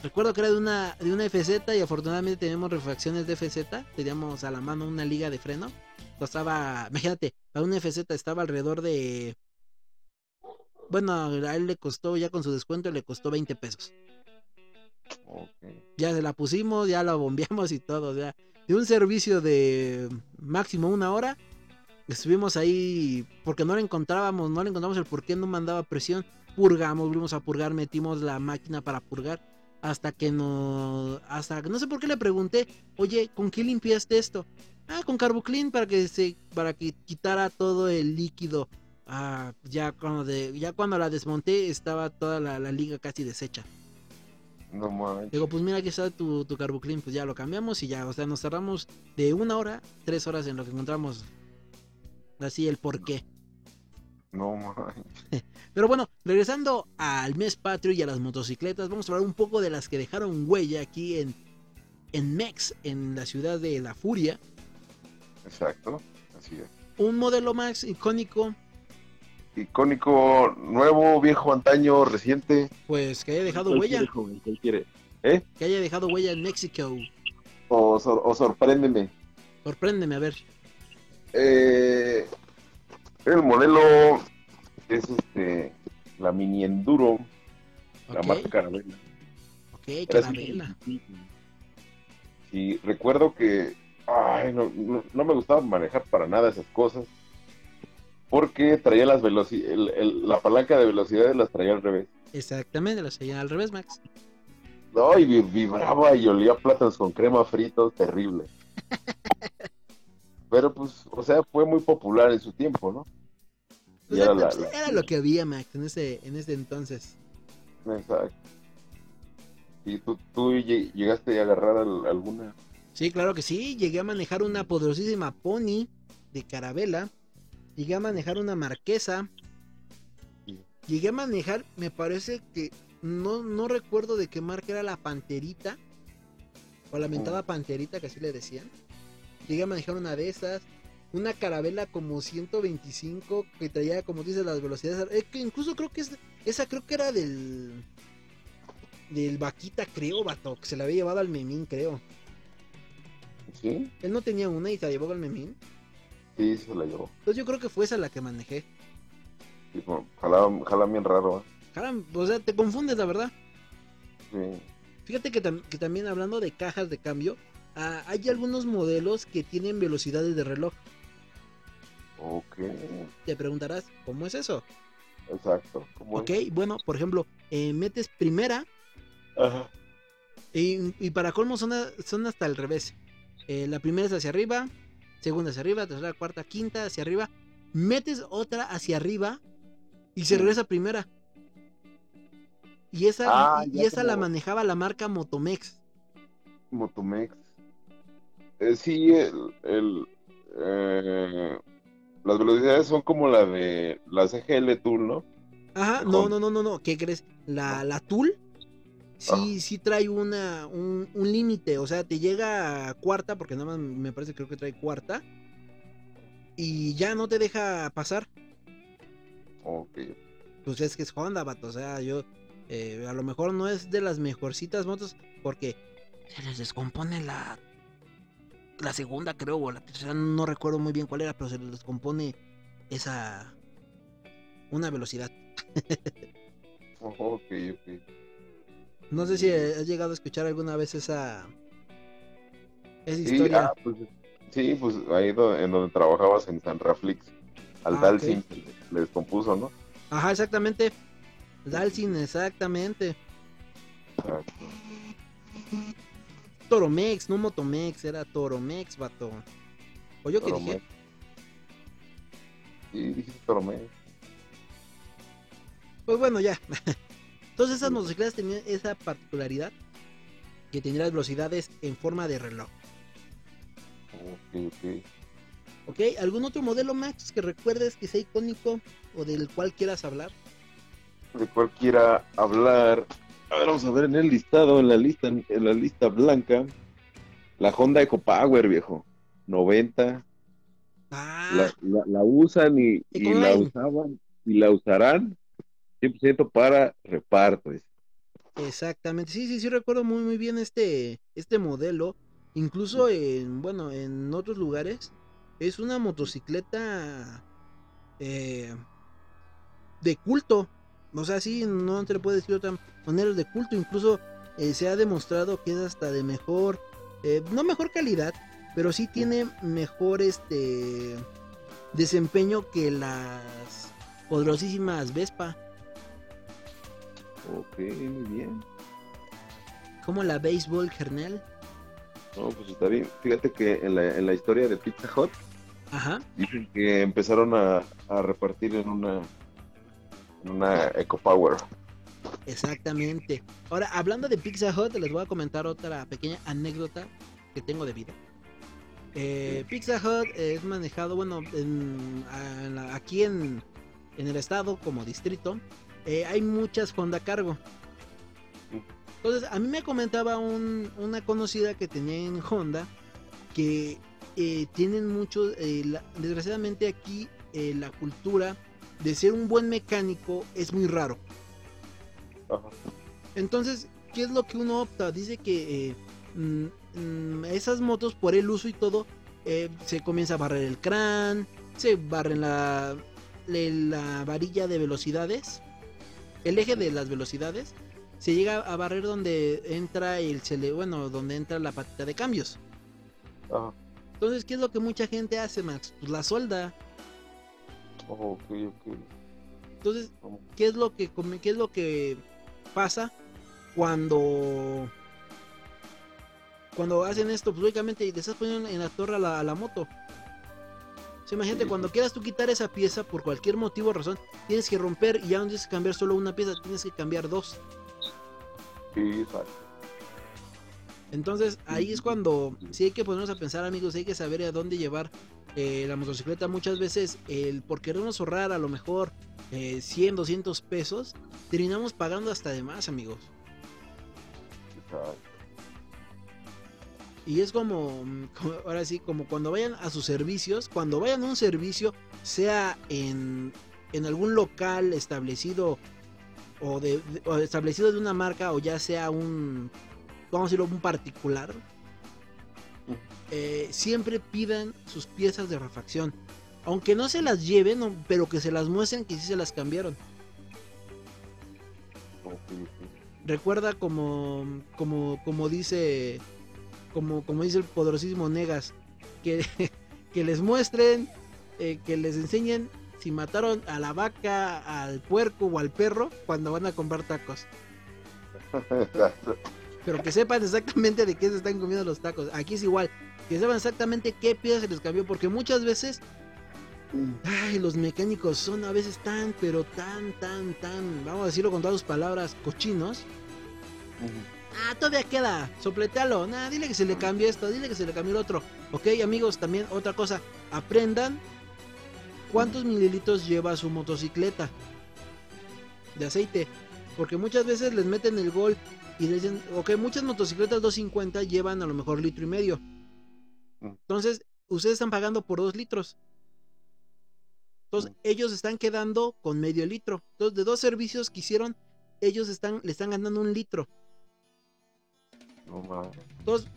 Recuerdo que era de una, de una FZ y afortunadamente tenemos refacciones de FZ. Teníamos a la mano una liga de freno. Costaba, imagínate, para una FZ estaba alrededor de... Bueno, a él le costó, ya con su descuento, le costó 20 pesos. Ya se la pusimos, ya la bombeamos y todo. De un servicio de máximo una hora, estuvimos ahí porque no le encontrábamos, no le encontramos el por qué no mandaba presión. Purgamos, volvimos a purgar, metimos la máquina para purgar. Hasta que no. Hasta no sé por qué le pregunté, oye, ¿con qué limpiaste esto? Ah, con Carboclean para que se. para que quitara todo el líquido. Ah, ya cuando de, ya cuando la desmonté estaba toda la, la liga casi deshecha. No manches. Digo, pues mira, aquí está tu, tu Carboclean, pues ya lo cambiamos y ya, o sea, nos cerramos de una hora, tres horas en lo que encontramos así el por qué. No manches. Pero bueno, regresando al mes patrio y a las motocicletas, vamos a hablar un poco de las que dejaron huella aquí en, en Mex, en la ciudad de La Furia. Exacto. Así es. Un modelo Max icónico, Icónico, nuevo, viejo, antaño, reciente. pues que haya dejado ¿Cuál huella, quiere, joven? ¿Cuál quiere? ¿Eh? que haya dejado huella en México. O, sor- o sorpréndeme. Sorpréndeme, a ver. Eh, el modelo es este la mini enduro, la marca Carabela. ok, carabela. Sí, recuerdo que ay, no, no- no me gustaba manejar para nada esas cosas. Porque traía las veloci el- el- la palanca de velocidades las traía al revés. Exactamente, la seguía al revés, Max. No, y vi- vibraba y olía plátanos con crema fritos, terrible. Pero pues, o sea, fue muy popular en su tiempo, ¿no? Pues era era, la- la- era lo que había, Max, en ese, en ese entonces. Exacto. ¿Y tú, tú lle- llegaste a agarrar al- alguna? Sí, claro que sí. Llegué a manejar una poderosísima Pony de Carabela. Llegué a manejar una Marquesa. Llegué a manejar, me parece que no, no recuerdo de qué marca era la Panterita. O la mentada Panterita, que así le decían. Llegué a manejar una de esas. Una Carabela como 125 que traía, como dices, las velocidades. eh, que incluso creo que es, esa creo que era del... Del Vaquita, creo, vato. Que se la había llevado al Memín, creo. ¿Sí? Él no tenía una y se la llevó al Memín. Sí, se la llevó. Entonces yo creo que fue esa la que manejé. Sí, jalaba bien raro. ¿eh? O sea, te confundes, la verdad. Sí. Fíjate que, tam- que también hablando de cajas de cambio, ah, hay algunos modelos que tienen velocidades de reloj. Ok. Te preguntarás, ¿cómo es eso? Exacto. ¿Cómo Ok, es? bueno, por ejemplo, eh, metes primera Ajá. y, y para colmo son, a- son hasta el revés. Eh, la primera es hacia arriba, segunda hacia arriba, tercera, cuarta, quinta hacia arriba. Metes otra hacia arriba y se regresa primera. Y esa, Ah, y ya esa la manejaba la marca Motomex. Motomex. Eh, sí, el, el, eh, las velocidades son como la de la CGL Tool, ¿no? Ajá, no, no, no, no, no, ¿qué crees? La, la Tool sí, Ajá. sí trae una, un, un límite, o sea, te llega a cuarta, porque nada más me parece creo que trae cuarta, y ya no te deja pasar. Ok. Pues es que es Honda, vato, o sea, yo, eh, a lo mejor no es de las mejorcitas motos, porque se les descompone la, la segunda creo, o la tercera, no recuerdo muy bien cuál era, pero se les descompone esa, una velocidad. Ok, ok. No sé si has llegado a escuchar alguna vez esa, esa Sí, historia. ah, pues, sí, pues ahí do- en donde trabajabas en San Raflix, al Ah, Dalsin le descompuso, ¿no? Ajá, exactamente. Dalsin, exactamente. Exacto. Toromex, no Motomex, era Toromex, vato. ¿O yo qué dije? Sí, dijiste Toromex. Pues bueno, ya. Entonces esas motocicletas tenían esa particularidad que tenía las velocidades en forma de reloj. Ok, ok. ¿Ok? ¿Algún otro modelo Max que recuerdes que sea icónico o del cual quieras hablar? De cual quiera hablar. A ver, vamos a ver en el listado, en la lista, en la lista blanca. La Honda EcoPower, viejo. 90. Ah, La, la, la usan y, y la usaban y la usarán 100% para reparto. exactamente. Sí, sí, sí recuerdo muy muy bien este este modelo. Incluso en bueno, en otros lugares es una motocicleta eh, de culto. O sea, sí, no te le puedo decir de otra manera, de culto. Incluso eh, se ha demostrado que es hasta de mejor, eh, no mejor calidad, pero sí tiene mejor este desempeño que las poderosísimas Vespa, Ok, muy bien. como la Baseball Kernel. No, pues está bien. Fíjate que en la, en la historia de Pizza Hut Ajá. dicen que empezaron a, a repartir en una en una EcoPower. Exactamente. Ahora, hablando de Pizza Hut, les voy a comentar otra pequeña anécdota que tengo de vida. Eh, Pizza Hut es manejado, bueno, en- la- aquí en, en el estado como distrito, eh, hay muchas Honda Cargo. Entonces, a mí me comentaba un- una conocida que tenía en Honda que eh, tienen mucho, eh, la- desgraciadamente aquí eh, la cultura de ser un buen mecánico es muy raro. Ajá. Entonces, ¿qué es lo que uno opta? Dice que mm, mm, esas motos, por el uso y todo, se comienza a barrer el crán, se barren la, la varilla de velocidades, el eje de las velocidades, se llega a barrer donde entra el bueno, donde entra la patita de cambios. Ajá. Entonces, ¿qué es lo que mucha gente hace, Max? Pues la solda. Oh. Entonces. ¿qué es lo que qué es lo que pasa cuando cuando hacen esto? Pues lógicamente le estás poniendo en la torre a la, a la moto. O sea, imagínate, cuando quieras tú quitar esa pieza por cualquier motivo o razón, tienes que romper y ya no tienes que cambiar solo una pieza, tienes que cambiar dos. Sí, exacto. Entonces ahí es cuando sí hay que ponernos a pensar amigos, hay que saber a dónde llevar eh, la motocicleta. Muchas veces el por querernos ahorrar a lo mejor eh, 100, 200 pesos, terminamos pagando hasta de más amigos. exacto. Y es como, como- ahora sí, como cuando vayan a sus servicios, cuando vayan a un servicio, sea en, en algún local establecido o, de, o establecido de una marca o ya sea un, vamos a decirlo, un particular, eh, siempre pidan sus piezas de refacción. Aunque no se las lleven, pero que se las muestren que sí se las cambiaron. Recuerda como como como dice como como dice el poderosísimo Negas que, que les muestren eh, que les enseñen si mataron a la vaca al puerco o al perro cuando van a comprar tacos Exacto. pero que sepan exactamente de qué se están comiendo los tacos aquí es igual que sepan exactamente qué pieza se les cambió porque muchas veces Ay, los mecánicos son a veces tan, pero tan, tan, tan, vamos a decirlo con todas sus palabras, cochinos. Ah, todavía queda, sopletealo. Nah, dile que se le cambió esto, dile que se le cambió el otro. Ok, amigos, también otra cosa, aprendan cuántos mililitros lleva su motocicleta de aceite. Porque muchas veces les meten el gol y les dicen, ok, muchas motocicletas 250 llevan a lo mejor litro y medio. Entonces, ustedes están pagando por dos litros. Entonces, ellos están quedando con medio litro. Entonces, de dos servicios que hicieron, ellos están, le están ganando un litro. No mames. Entonces,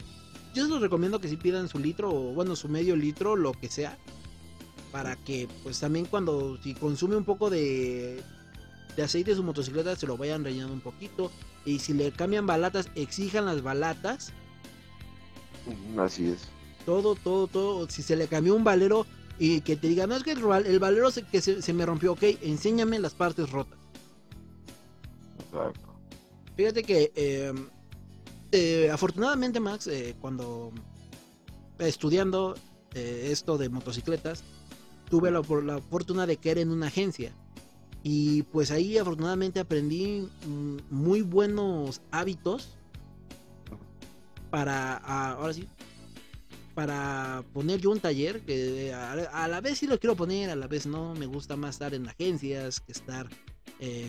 yo les recomiendo que si pidan su litro o bueno, su medio litro, lo que sea. Para que pues también cuando si consume un poco de, de aceite su motocicleta se lo vayan rellenando un poquito. Y si le cambian balatas, exijan las balatas. Así es. Todo, todo, todo. Si se le cambió un valero y que te diga, no es que el, el valero se, que se, se me rompió, ok, enséñame las partes rotas. Exacto. Fíjate que eh, eh, afortunadamente Max, eh, cuando estudiando eh, esto de motocicletas, tuve la, la fortuna de caer en una agencia. Y pues ahí afortunadamente aprendí mm, muy buenos hábitos para, ah, ahora sí, para poner yo un taller que a, a la vez sí lo quiero poner, a la vez no, me gusta más estar en agencias que estar,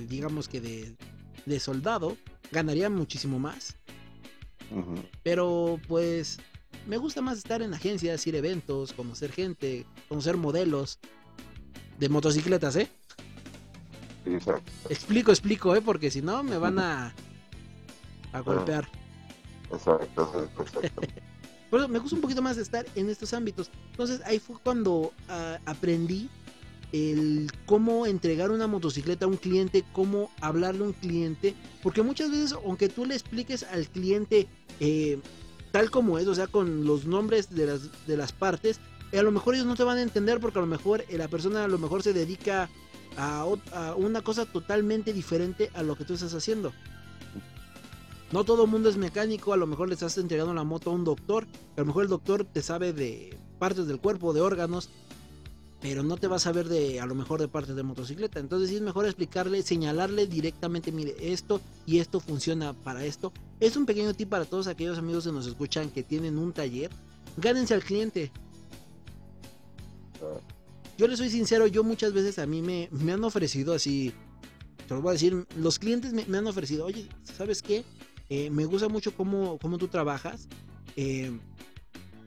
digamos que de, de soldado, ganaría muchísimo más, Pero pues me gusta más estar en agencias, ir a eventos, conocer gente, conocer modelos de motocicletas, ¿eh? Exacto. Explico, explico, ¿eh? Porque si no me van a, a golpear. Exacto. Exacto. eso me gusta un poquito más estar en estos ámbitos. Entonces ahí fue cuando ah, aprendí el cómo entregar una motocicleta a un cliente, cómo hablarle a un cliente, porque muchas veces, aunque tú le expliques al cliente eh, tal como es, o sea, con los nombres de las, de las partes, eh, a lo mejor ellos no te van a entender porque a lo mejor eh, la persona a lo mejor se dedica a, una cosa totalmente diferente a lo que tú estás haciendo. No todo el mundo es mecánico, a lo mejor le estás entregando la moto a un doctor, a lo mejor el doctor te sabe de partes del cuerpo, de órganos, pero no te va a saber de a lo mejor de partes de motocicleta. Entonces sí es mejor explicarle, señalarle directamente, mire, esto y esto funciona para esto. Es un pequeño tip para todos aquellos amigos que nos escuchan que tienen un taller. Gánense al cliente. Yo les soy sincero, yo muchas veces a mí me, me han ofrecido así, te lo voy a decir, los clientes me, me han ofrecido, oye, ¿sabes qué? Eh, me gusta mucho cómo, cómo tú trabajas. Eh,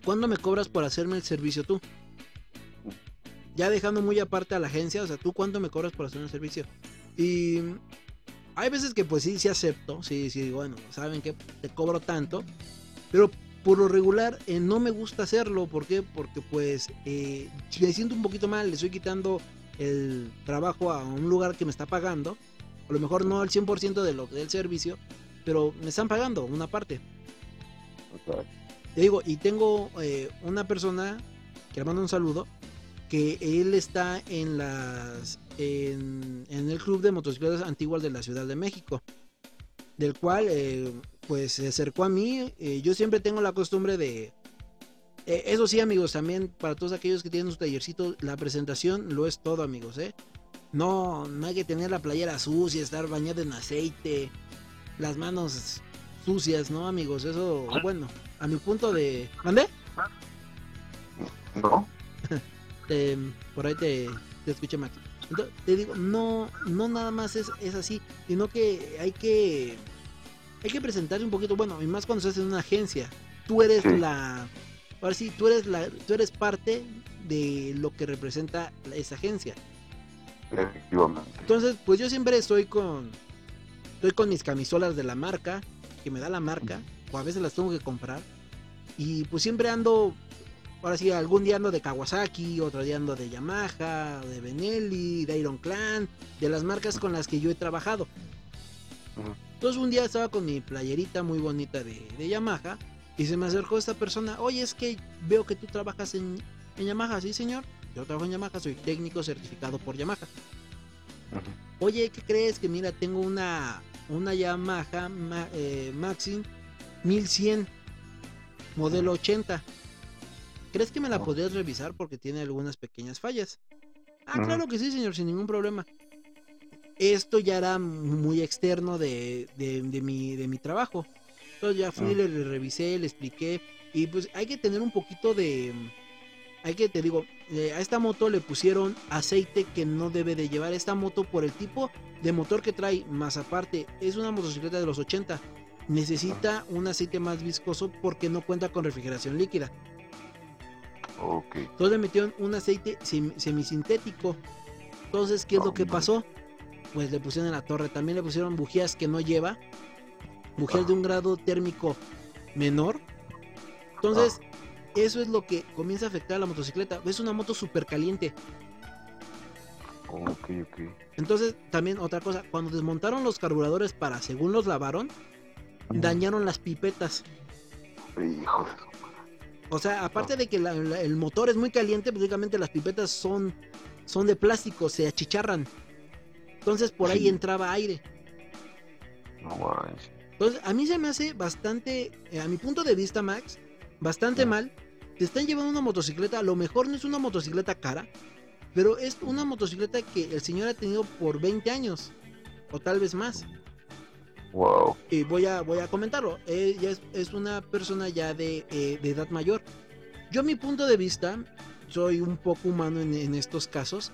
¿Cuándo me cobras por hacerme el servicio tú? Ya dejando muy aparte a la agencia, o sea, ¿tú cuánto me cobras por hacerme el servicio? Y hay veces que pues sí, sí acepto, sí, sí, bueno, saben que te cobro tanto, pero por lo regular eh, no me gusta hacerlo, ¿por qué? Porque pues eh, me siento un poquito mal, le estoy quitando el trabajo a un lugar que me está pagando, a lo mejor no al 100% de lo del servicio, pero me están pagando una parte. Te digo, y tengo eh, una persona que le mando un saludo, que él está en las en, en el club de motocicletas antiguas de la Ciudad de México, del cual eh, pues se acercó a mí. eh, yo siempre tengo la costumbre de eh, eso sí, amigos, también para todos aquellos que tienen su tallercito, la presentación lo es todo, amigos, ¿eh? No, no hay que tener la playera sucia, estar bañado en aceite, las manos sucias, ¿no, amigos? Eso, bueno, a mi punto de... ¿Mandé? ¿No? Te- por ahí te, te escuché Max. Entonces, te digo, no, no nada más es, es así, sino que hay que hay que presentarse un poquito, bueno, y más cuando estás en una agencia. Tú eres Sí. la ahora sí, tú eres la tú eres parte de lo que representa esa agencia. Efectivamente. Entonces, pues yo siempre estoy con estoy con mis camisolas de la marca que me da la marca o a veces las tengo que comprar y pues siempre ando ahora sí algún día ando de Kawasaki, otro día ando de Yamaha, de Benelli, de Iron Clan, de las marcas con las que yo he trabajado. Entonces un día estaba con mi playerita muy bonita de, de Yamaha y se me acercó esta persona, oye es que veo que tú trabajas en, en Yamaha, sí señor, yo trabajo en Yamaha, soy técnico certificado por Yamaha. Oye, ¿qué crees? Que mira, tengo una, una Yamaha Ma- eh, Maxim 1100, modelo 80. ¿Crees que me la podrías revisar porque tiene algunas pequeñas fallas? Ah, claro que sí, señor, sin ningún problema. Esto ya era muy externo de, de, de mi, de mi trabajo. Entonces ya fui, Ah. le, le revisé, le expliqué. Y pues hay que tener un poquito de... Hay que, te digo, eh, a esta moto le pusieron aceite que no debe de llevar esta moto por el tipo de motor que trae. Más aparte, es una motocicleta de los 80. Necesita un aceite más viscoso porque no cuenta con refrigeración líquida. Ok. Entonces le metieron un aceite sem- semisintético. Entonces, ¿qué es lo que pasó? Pues le pusieron en la torre. También le pusieron bujías que no lleva. Bujías de un grado térmico menor. Entonces, eso es lo que comienza a afectar a la motocicleta. Es una moto súper caliente. Ok, ok. Entonces, también otra cosa, cuando desmontaron los carburadores para, según los lavaron, dañaron las pipetas. Hijo de su- O sea, aparte de que la- la- el motor es muy caliente, prácticamente las pipetas son, son de plástico, se achicharran. Entonces por ahí Sí. entraba aire. No manches. Entonces a mí se me hace bastante, eh, a mi punto de vista, Max, bastante mal. Te están llevando una motocicleta, a lo mejor no es una motocicleta cara, pero es una motocicleta que el señor ha tenido por 20 años, o tal vez más. Wow. Y voy a, voy a comentarlo. Ella es, es una persona ya de, eh, de edad mayor. Yo, a mi punto de vista, soy un poco humano en, en estos casos.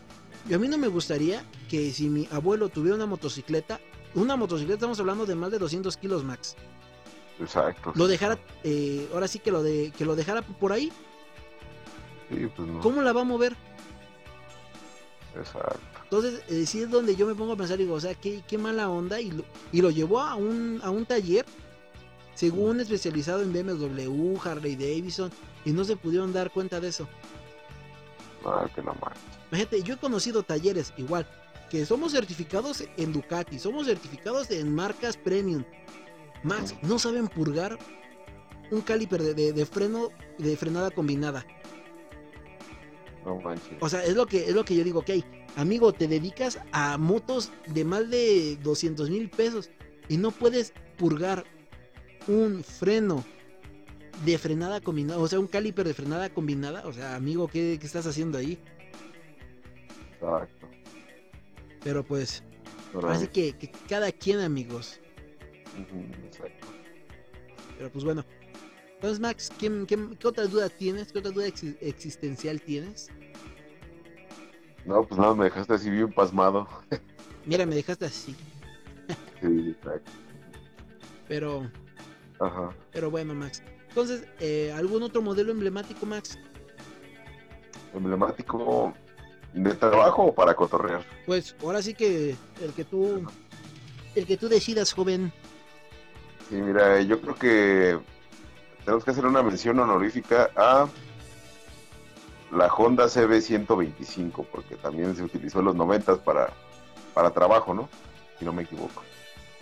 Y a mí no me gustaría que si mi abuelo tuviera una motocicleta, una motocicleta, estamos hablando de más de 200 kilos max, Exacto. lo dejara, eh, ahora sí que lo, de, que lo dejara por ahí, Sí, pues no. ¿cómo la va a mover? Exacto. Entonces, eh, sí es donde yo me pongo a pensar, digo, o sea, qué, qué mala onda. Y lo, y lo llevó a un, a un taller, según especializado en BMW, Harley Davidson, y no se pudieron dar cuenta de eso. Ah, no manches. Imagínate, yo he conocido talleres igual, que somos certificados en Ducati, somos certificados en marcas premium. Max, no saben purgar un caliper de, de- de freno, de frenada combinada. No manches. O sea, es lo que, es lo que yo digo, ok, amigo, te dedicas a motos de más de 200 mil pesos y no puedes purgar un freno de frenada combinada, o sea, un caliper de frenada combinada. O sea, amigo, ¿qué, qué estás haciendo ahí? Exacto. Pero pues, Órale. así que, que cada quien, amigos. Exacto. Pero pues bueno. Entonces, Max, ¿qué, qué, qué otra duda tienes? ¿Qué otra duda exi- existencial tienes? No, pues nada, me dejaste así bien pasmado. Mira, me dejaste así. Sí, exacto. Pero, Ajá. pero bueno, Max. Entonces, eh, ¿algún otro modelo emblemático, Max? Emblemático de trabajo o para cotorrear. Pues ahora sí que el que tú, el que tú decidas, joven. Sí, mira, yo creo que tenemos que hacer una mención honorífica a la Honda CB125, porque también se utilizó en los 90 para, para trabajo, ¿no? Si no me equivoco.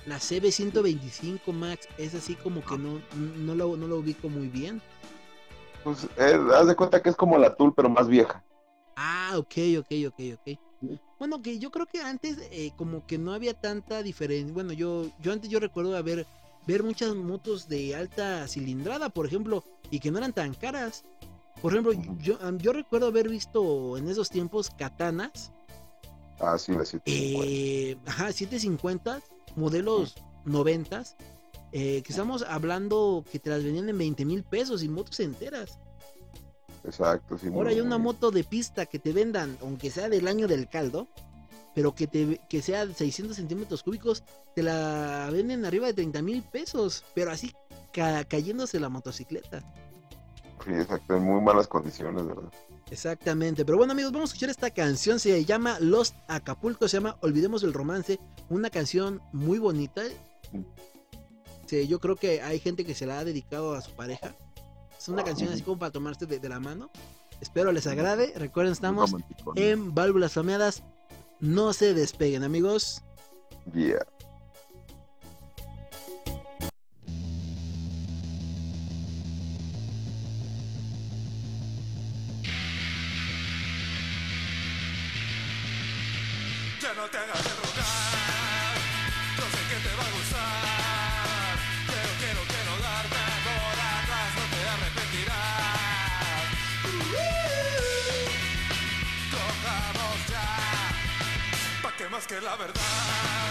La CB125, Max, es así como que no, no, lo, no lo ubico muy bien. Pues eh, haz de cuenta que es como la Tool, pero más vieja. Ah, ok, ok, ok, ok. Bueno, que yo creo que antes eh, como que no había tanta diferencia. Bueno, yo, yo antes yo recuerdo haber ver muchas motos de alta cilindrada, por ejemplo, y que no eran tan caras. Por ejemplo, yo, recuerdo haber visto en esos tiempos katanas, Ah, sí, la 750. eh, ajá, 750, modelos 90, eh, que estamos hablando que te las vendían en 20 mil pesos y motos enteras. Exacto, sí. Ahora hay una moto de pista que te vendan, aunque sea del año del caldo, pero que, te, que sea de 600 centímetros cúbicos, te la venden arriba de 30 mil pesos, pero así ca- cayéndose la motocicleta. Sí, exacto, en muy malas condiciones, ¿verdad? Exactamente, pero bueno amigos, vamos a escuchar esta canción, se llama Lost Acapulco, se llama Olvidemos el Romance, una canción muy bonita. Sí, yo creo que hay gente que se la ha dedicado a su pareja. Es una canción así como para tomarse de, de la mano. Espero les agrade. Recuerden, estamos en válvulas flameadas. No se despeguen, amigos. Que la verdad,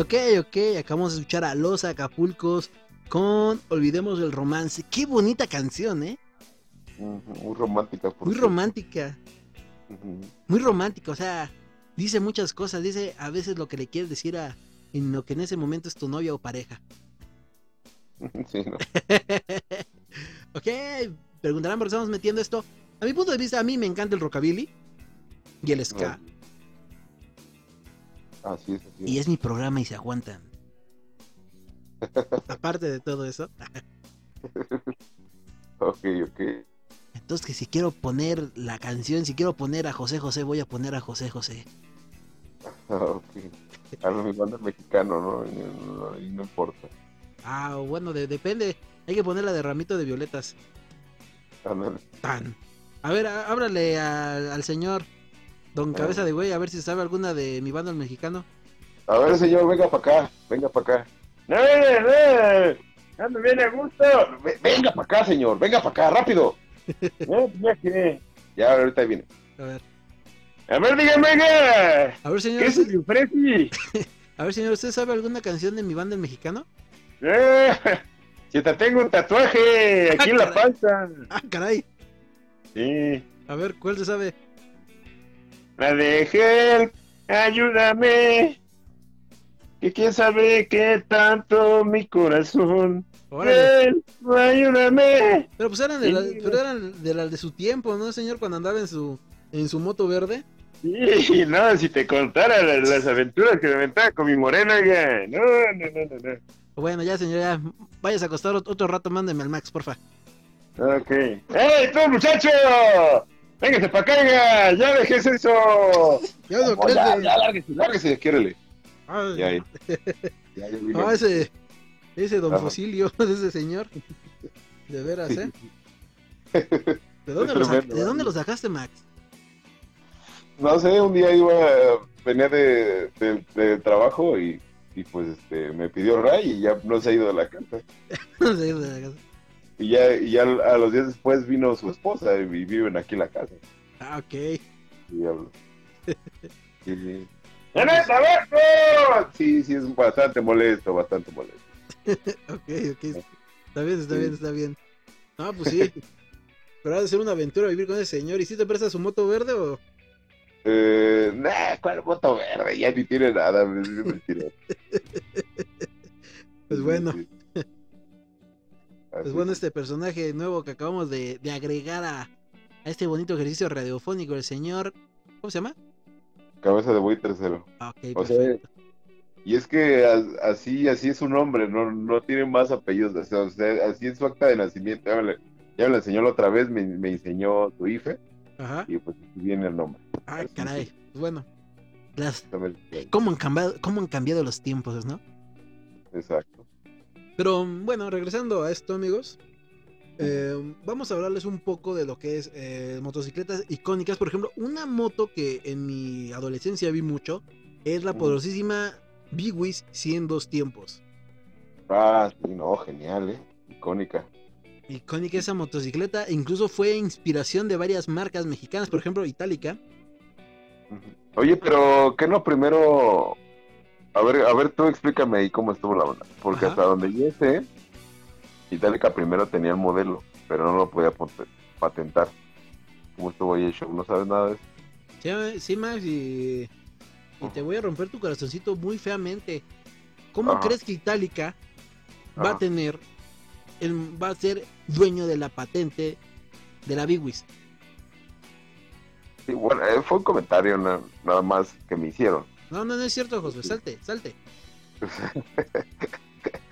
Ok, ok. Acabamos de escuchar a Los Acapulcos con Olvidemos el Romance. Qué bonita canción, ¿eh? Muy romántica. por Muy romántica. Muy romántica. O sea, dice muchas cosas. Dice a veces lo que le quieres decir a en lo que en ese momento es tu novia o pareja. Sí, ¿no? ok, preguntarán por qué estamos metiendo esto. A mi punto de vista, a mí me encanta el rockabilly y el ska. Así es, así es. Y es mi programa y se aguantan. Aparte de todo eso. Ok, ok. Entonces que si quiero poner la canción, si quiero poner a José José, voy a poner a José José. Ah, ok. A lo mejor es mexicano, ¿no? Y no, y no importa. Ah, bueno, de- depende. Hay que poner la de ramito de violetas. Ándale. Tan. A ver, ábrale a- al señor Don Cabeza de Güey, a ver si sabe alguna de mi banda el mexicano. A ver, señor, venga para acá. Venga para acá. ¡No, no! ¡Ando bien a gusto! Ve- Venga para acá, señor. Venga para acá, rápido. No, ya que. Ya, ahorita viene. A ver. A ver, dígame, venga. A ver, señor. ¿Qué se ¿usted- le ofrece? A ver, señor, ¿usted sabe alguna canción de mi banda el mexicano? Eh, Si te tengo un tatuaje aquí en la panza. Ah, caray. Sí. A ver, ¿cuál se sabe? La de Help, ayúdame. Que quién sabe qué tanto mi corazón. Help, ayúdame. Pero pues eran de, la- pero eran de las de su tiempo, ¿no, señor? Cuando andaba en su en su moto verde. Sí, no, si te contara las, las aventuras que me aventaba con mi morena, oiga. No, no, no, no, no. Bueno, ya, señor, ya. Vayas a acostar ot- otro rato, mándeme al Max, porfa. Ok. ¡Ey, tú, muchacho! Véngase para acá. Ya dejes eso. Ya no Oh, ya, ya, lárguese, lárguese, quiérele. Ay, Ya, ya. Ya, ya vino. Ah, ese, ese don. Fosilio, ese señor. De veras, ¿eh? ¿De dónde, lo, tremendo, ¿de ¿eh? dónde lo sacaste, Max? No sé, un día iba, venía de, de- de trabajo y, y pues este, me pidió Ray y ya no se ha ido de la casa. No sé, de la casa. Y ya, y ya a los días después vino su esposa y viven aquí en la casa. ah, ok. Y hablo. Sí, sí. Sí, sí, es bastante molesto, bastante molesto. Ok, ok. Está bien, está bien, está bien. No, pues sí. Pero ha de ser una aventura vivir con ese señor. ¿Y si te presta su moto verde o...? Eh, nah, ¿cuál moto verde? Ya ni tiene nada, es mentira. Pues bueno. Sí, Pues Así bueno, este personaje nuevo que acabamos de, de agregar a, a este bonito ejercicio radiofónico, el señor... ¿Cómo se llama? Cabeza de buey tercero. Ah, ok, O sea. Y es que as- así, así es su nombre, no, no tiene más apellidos. o sea, o sea, así es su acta de nacimiento. Ya me, ya me lo enseñó la otra vez, me, me enseñó tu IFE Ajá. y pues viene el nombre. Ah, caray. sí. Pues bueno. Las. ¿cómo, han cambiado, ¿Cómo han cambiado los tiempos, no? Exacto. Pero bueno, regresando a esto, amigos. eh, vamos a hablarles un poco de lo que es eh, motocicletas icónicas. Por ejemplo, una moto que en mi adolescencia vi mucho es la Ujú. poderosísima Big Wiz 100 dos tiempos. Ah, sí, no, genial, ¿eh? Icónica. Icónica esa motocicleta, incluso fue inspiración de varias marcas mexicanas, por ejemplo, Itálica. Oye, pero ¿qué no primero? A ver, a ver, tú explícame ahí cómo estuvo la onda. Porque Ajá. hasta donde yo sé, Itálica primero tenía el modelo, pero no lo podía patentar. ¿Cómo estuvo ahí el show? ¿No sabes nada de eso? Sí, sí, Max, y, y te voy a romper tu corazoncito muy feamente. ¿Cómo Ajá. crees que Itálica va a tener, el- va a ser dueño de la patente de la Big Wiz? Sí, bueno, eh, fue un comentario na- nada más que me hicieron. No, no, no es cierto, José. Salte, salte.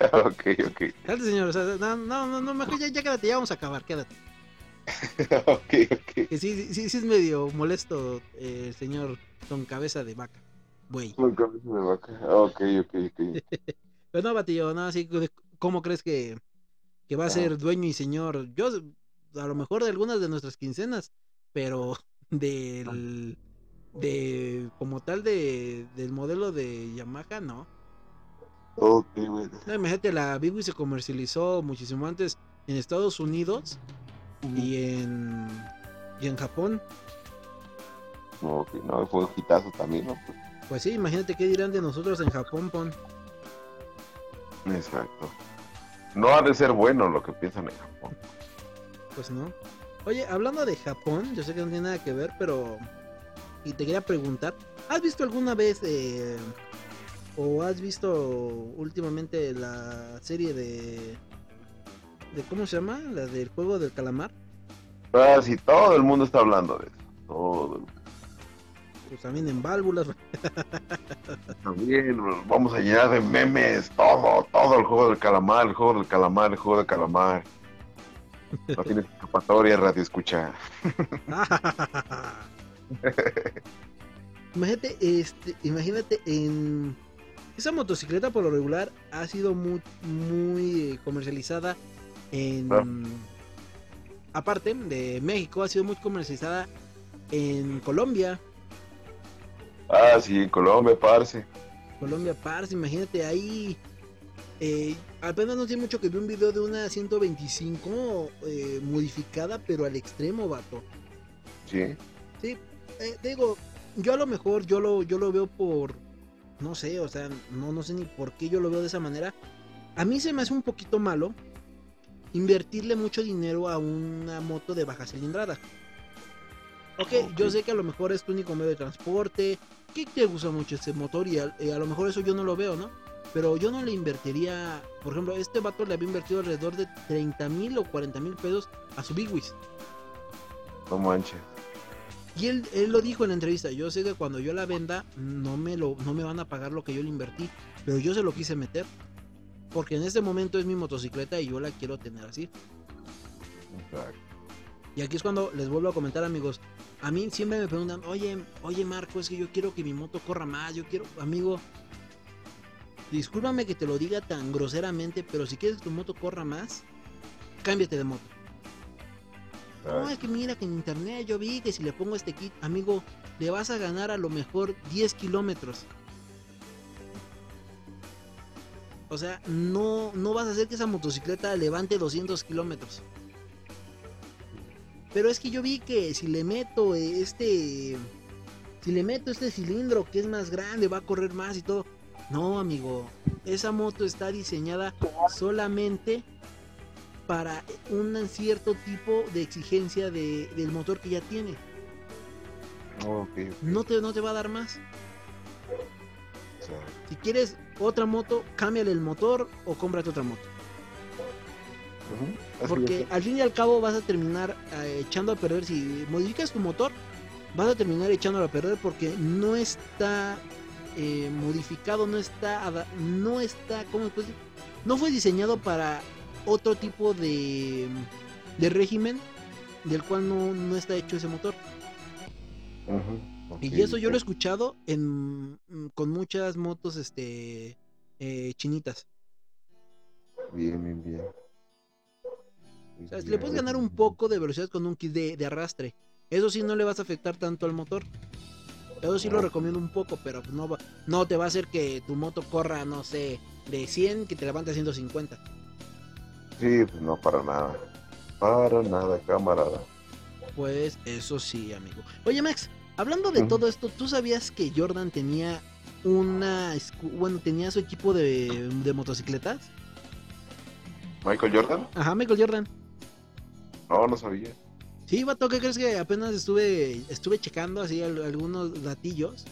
ok, ok. Salte, señor. no, no, no, mejor ya, ya quédate, ya vamos a acabar, quédate. ok, ok. Que sí, sí, sí es medio molesto eh, el señor con cabeza de vaca. Güey. Con cabeza de vaca. Ok, ok, ok. Pero no, Batillo, no, así, ¿cómo crees que, que va a ser dueño y señor? Yo, a lo mejor de algunas de nuestras quincenas, pero del, de, como tal, de, del modelo de Yamaha, no. Ok, bueno. No, imagínate, la Big Wheel se comercializó muchísimo antes en Estados Unidos y en, y en Japón. Ok, no, fue un hitazo también, ¿no? Pues, Pues sí, imagínate qué dirán de nosotros en Japón, pon. exacto. No ha de ser bueno lo que piensan en Japón. Pues no. Oye, hablando de Japón, yo sé que no tiene nada que ver, pero. Y te quería preguntar: ¿has visto alguna vez eh, o has visto últimamente la serie de. de ¿Cómo se llama? La del juego del calamar. Ah, sí, todo el mundo está hablando de eso. Todo el Pues también en válvulas. También vamos a llenar de memes todo, todo el juego del calamar, el juego del calamar, el juego del calamar. No tienes escapatoria, radio escucha. imagínate, este, imagínate en esa motocicleta por lo regular ha sido muy, muy eh, comercializada en Ah. aparte de México ha sido muy comercializada en Colombia, Ah, sí, en Colombia, parce. Colombia Pars, imagínate ahí eh, apenas no tiene mucho que vi un video de una 125 eh, modificada pero al extremo, vato. Sí. Sí, eh, digo, yo a lo mejor yo lo, yo lo veo por, no sé, o sea, no, no sé ni por qué yo lo veo de esa manera. A mí se me hace un poquito malo invertirle mucho dinero a una moto de baja cilindrada. Ok, yo sé que a lo mejor es tu único medio de transporte, que te gusta mucho este motor y a, eh, a lo mejor eso yo no lo veo, ¿no? Pero yo no le invertiría, por ejemplo, este vato le había invertido alrededor de 30 mil o 40 mil pesos a su Big Wiz. No manches. Y él, él lo dijo en la entrevista, yo sé que cuando yo la venda no me, lo, no me van a pagar lo que yo le invertí, pero yo se lo quise meter. Porque en este momento es mi motocicleta y yo la quiero tener así. Exacto. Y aquí es cuando les vuelvo a comentar amigos, a mí siempre me preguntan, oye, oye Marco, es que yo quiero que mi moto corra más, yo quiero, amigo, discúlpame que te lo diga tan groseramente, pero si quieres que tu moto corra más, cámbiate de moto. No, es que mira que en internet yo vi que si le pongo este kit, amigo, le vas a ganar a lo mejor 10 kilómetros. O sea, no, no vas a hacer que esa motocicleta levante 200 kilómetros. Pero es que yo vi que si le meto este... Si le meto este cilindro que es más grande, va a correr más y todo. No, amigo. Esa moto está diseñada solamente para un cierto tipo de exigencia de- del motor que ya tiene. No te, no te va a dar más. Si quieres otra moto, cámbiale el motor o cómprate otra moto. Porque al fin y al cabo vas a terminar eh, echando a perder. Si modificas tu motor, vas a terminar echándolo a perder porque no está eh, modificado, no está, no está, ¿cómo? No fue diseñado para otro tipo de, de régimen del cual no, no está hecho ese motor. Y eso yo lo he escuchado en, mm, con muchas motos este eh, chinitas. Bien, bien, bien. O sea, le puedes ganar un poco de velocidad con un kit de, de arrastre. Eso sí no le vas a afectar tanto al motor. Eso sí lo recomiendo un poco, pero no, no te va a hacer que tu moto corra, no sé, de 100 que te levante a 150. Sí, pues no, para nada. Para nada, camarada. Pues eso sí, amigo. Oye, Max, hablando de todo esto, ¿tú sabías que Jordan tenía una, bueno, tenía su equipo de, de motocicletas? ¿Michael Jordan? Ajá, Michael Jordan. No, no sabía. Sí, vato, ¿qué crees que apenas estuve estuve checando así al- algunos datillos?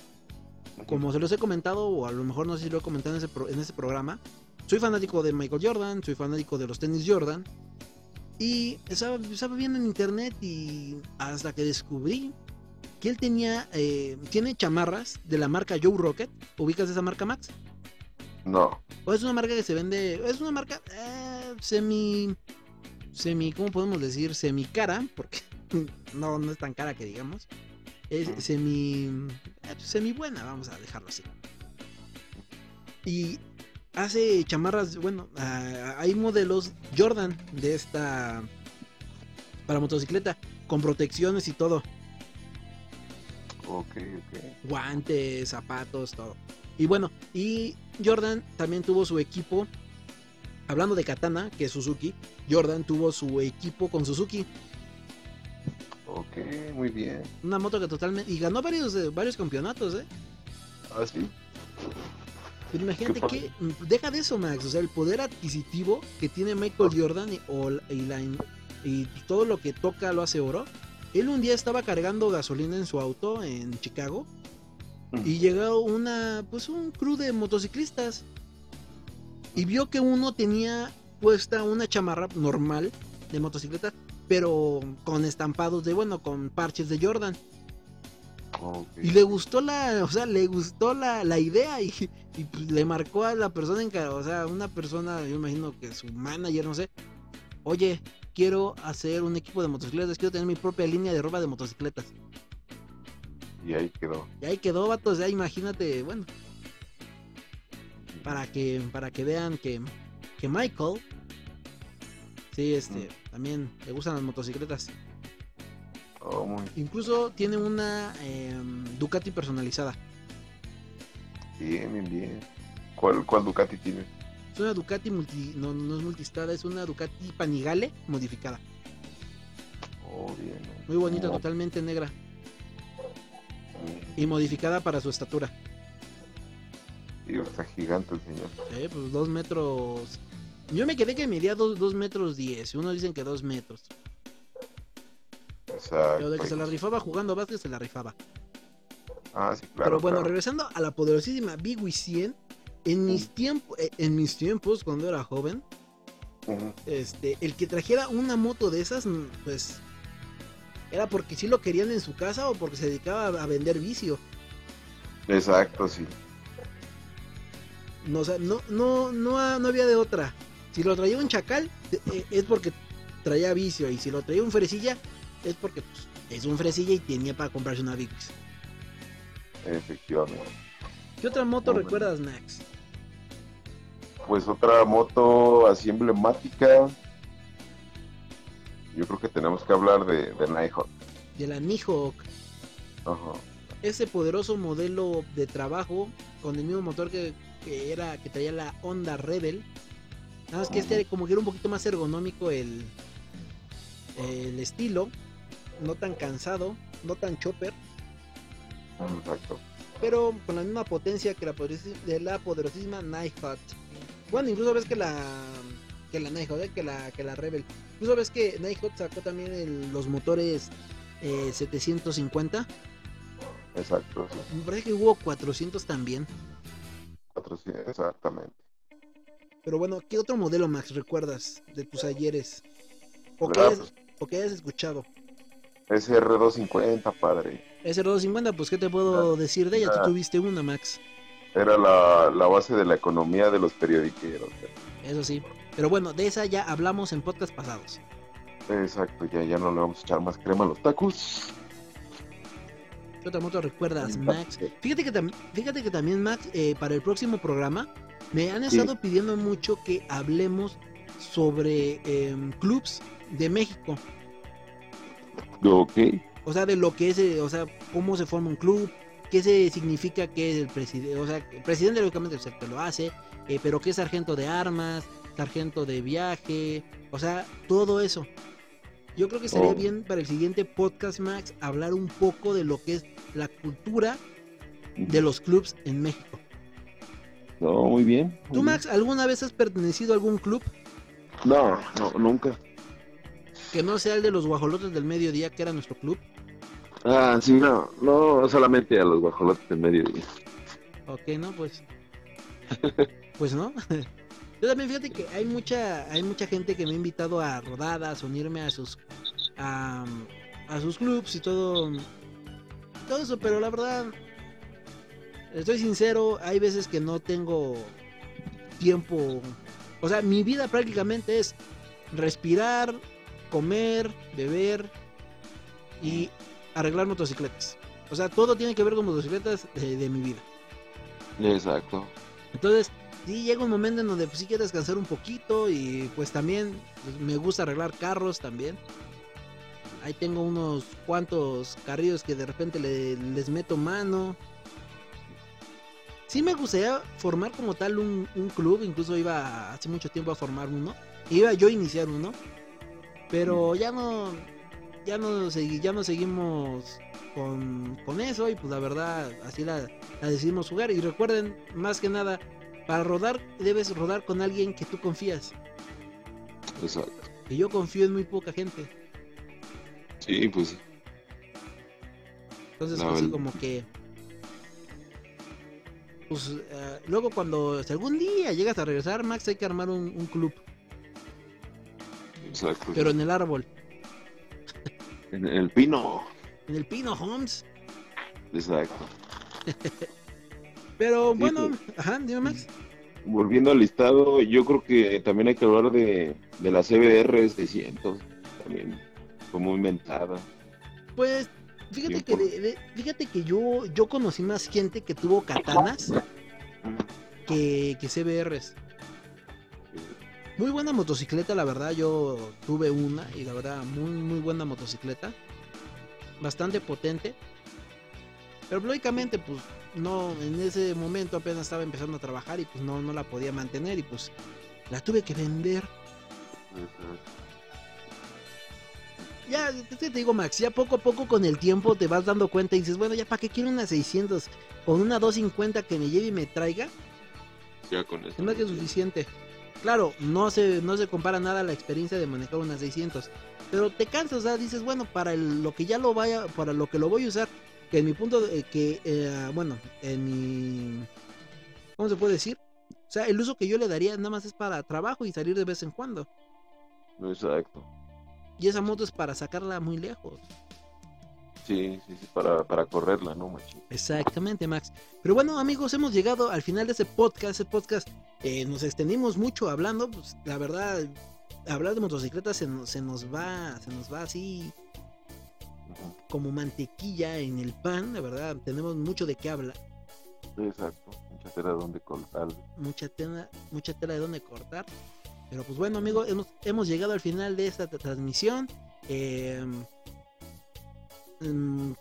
Como se los he comentado, o a lo mejor no sé si lo he comentado en ese, pro- en ese programa, soy fanático de Michael Jordan, soy fanático de los tenis Jordan. Y estaba, estaba viendo en internet y hasta que descubrí que él tenía, eh, tiene chamarras de la marca Joe Rocket. ¿Ubicas esa marca, Max? No. O es una marca que se vende, es una marca eh, semi, semi, ¿cómo podemos decir? Semi cara, porque no, no es tan cara que digamos. Es semi, eh, semi buena, vamos a dejarlo así. Y hace chamarras, bueno, ah, hay modelos Jordan de esta, para motocicleta, con protecciones y todo. Ok, ok. guantes, zapatos, todo. Y bueno, y Jordan también tuvo su equipo. Hablando de Katana, que es Suzuki, Jordan tuvo su equipo con Suzuki. Ok, muy bien. Una moto que totalmente. Y ganó varios, eh, varios campeonatos, ¿eh? ¿Ah, sí? Pero imagínate que. Deja de eso, Max. O sea, el poder adquisitivo que tiene Michael Jordan y, y, la- y todo lo que toca lo hace oro. Él un día estaba cargando gasolina en su auto en Chicago. Y llegó una, pues un crew de motociclistas. Y vio que uno tenía puesta una chamarra normal de motocicleta, pero con estampados de, bueno, con parches de Jordan. Y le gustó la, o sea, le gustó la, la idea y, y, pues, le marcó a la persona encargada, o sea, una persona, yo imagino que su manager, no sé. Oye, quiero hacer un equipo de motocicletas, quiero tener mi propia línea de ropa de motocicletas. Y ahí quedó. Y ahí quedó, vatos, ya imagínate, bueno, para que para que vean que, que Michael sí este también le gustan las motocicletas Oh, muy. Incluso tiene una em, Ducati personalizada. Bien, bien, bien. ¿Cuál, cuál Ducati tiene? es una Ducati multi no, no es multistrada es una Ducati Panigale modificada. Oh, bien. muy bonita Oh, totalmente negra. Y modificada para su estatura. Sí, está gigante el señor. Eh, pues dos metros. Yo me quedé que medía dos, dos metros diez unos dicen que dos metros Exacto. pero de que se la rifaba jugando básquet se la rifaba Ah, sí, claro. Pero bueno, claro. regresando a la poderosísima Big Wii 100, en mis tiempos, eh, en mis tiempos cuando era joven, este, el que trajera una moto de esas, mm, pues era porque sí lo querían en su casa o porque se dedicaba a, vender vicio. Exacto, sí. No, o sea, no, no, no, no había de otra. Si lo traía un chacal, eh, es porque traía vicio. Y si lo traía un fresilla, es porque pues, es un fresilla y tenía para comprarse una Big Wii. Efectivamente. ¿Qué otra moto Muy recuerdas, Max? Pues otra moto así emblemática. Yo creo que tenemos que hablar de, de Nighthawk. De la Nighthawk. Ajá. ese poderoso modelo de trabajo con el mismo motor que, que era que traía la Honda Rebel. Nada más que este como que era un poquito más ergonómico el, el estilo, no tan cansado, no tan chopper, Exacto. pero con la misma potencia que la de la poderosísima Nighthawk. Bueno, incluso ves que la que la Nighthawk, eh, que la que la Rebel. Incluso ves que Nighthawk sacó también el- los motores eh, 750. Exacto, sí. Me parece que hubo 400 también. 400, exactamente. Pero bueno, ¿qué otro modelo, Max, recuerdas de tus ayeres? O que, hayas, o que hayas escuchado. SR250, padre. Ese 250, pues, ¿qué te puedo decir de ella? Tú tuviste una, Max. Era la, la base de la economía de los periodiqueros. Eso sí. Pero bueno, de esa ya hablamos en podcast pasados. Exacto, ya, ya no le vamos a echar más crema a los tacos. ¿Qué otra moto recuerdas, Max? Fíjate que, fíjate que también, Max, eh, para el próximo programa, me han Sí. estado pidiendo mucho que hablemos sobre em, clubs de México. Ok. O sea, de lo que es, eh, o sea, cómo se forma un club, qué se significa que es el presidente, o sea, el presidente lógicamente es el que lo hace, eh, pero qué es sargento de armas, sargento de viaje, o sea, todo eso. Yo creo que sería Oh. bien para el siguiente podcast, Max, hablar un poco de lo que es la cultura de los clubs en México. No, muy bien. muy ¿Tú, bien. Max, alguna vez has pertenecido a algún club No, no, nunca. Que no sea el de los guajolotes del mediodía, que era nuestro club? Ah, sí, no, no, solamente a los guajolotes del mediodía. Ok, no, pues. Pues no. Yo también fíjate que hay mucha, hay mucha gente que me ha invitado a rodadas, a unirme a sus a, a sus clubs y todo. Todo eso, pero la verdad. Estoy sincero, hay veces que no tengo tiempo. O sea, mi vida prácticamente es respirar, comer, beber y arreglar motocicletas. O sea, todo tiene que ver con motocicletas de, de mi vida. Exacto. Entonces, sí llega un momento en donde pues, sí quiero descansar un poquito y pues también pues, me gusta arreglar carros también. Ahí tengo unos cuantos carrillos que de repente le- les meto mano. Sí me gustaría formar como tal un, un club, incluso iba hace mucho tiempo a formar uno. Iba yo a iniciar uno, pero ya no, ya no, ya no seguimos con, con eso y pues la verdad así la, la decidimos jugar. Y recuerden, más que nada, para rodar debes rodar con alguien que tú confías. Exacto. Y yo confío en muy poca gente. Sí, pues Entonces, La pues, sí, verdad. como que. Pues eh, luego, cuando si algún día llegas a regresar, Max, hay que armar un, un club, exacto. pero en el árbol, en el pino. en el pino, Holmes. Exacto. Pero Sí, bueno, ajá, dime, Max. Volviendo al listado, yo creo que también hay que hablar de, de la CBR 600. También fue muy inventada. Pues fíjate que por- de- de- fíjate que yo yo conocí más gente que tuvo katanas que, que CBRs. Muy buena motocicleta, la verdad. Yo tuve una y la verdad, muy, muy buena motocicleta. Bastante potente. Pero lógicamente, pues no, en ese momento apenas estaba empezando a trabajar y pues no, no la podía mantener y pues la tuve que vender. Ya, te, te digo, Max, ya poco a poco con el tiempo te vas dando cuenta y dices, bueno, ya para qué quiero una 600 con una 250 que me lleve y me traiga. Ya con eso. Es más que suficiente. Claro, no se, no se compara nada a la experiencia de manejar una 600. Pero te cansas, o sea, dices, bueno, para el- lo que ya lo vaya, para lo que lo voy a usar, que en mi punto, de, que, eh, bueno, en mi... ¿Cómo se puede decir? O sea, el uso que yo le daría nada más es para trabajo y salir de vez en cuando. Exacto. Y esa moto es para sacarla muy lejos. Sí, sí, sí, para, para correrla, ¿no, machín? Exactamente, Max. Pero bueno, amigos, hemos llegado al final de ese podcast. Ese podcast eh, nos extendimos mucho hablando. Pues la verdad, hablar de motocicletas se nos, se nos va, se nos va así como mantequilla en el pan. La verdad, tenemos mucho de qué hablar, Exacto. Mucha tela donde cortar. mucha tela, mucha tela de dónde cortar. Pero pues bueno, amigos, hemos, hemos llegado al final de esta tra- transmisión. Eh,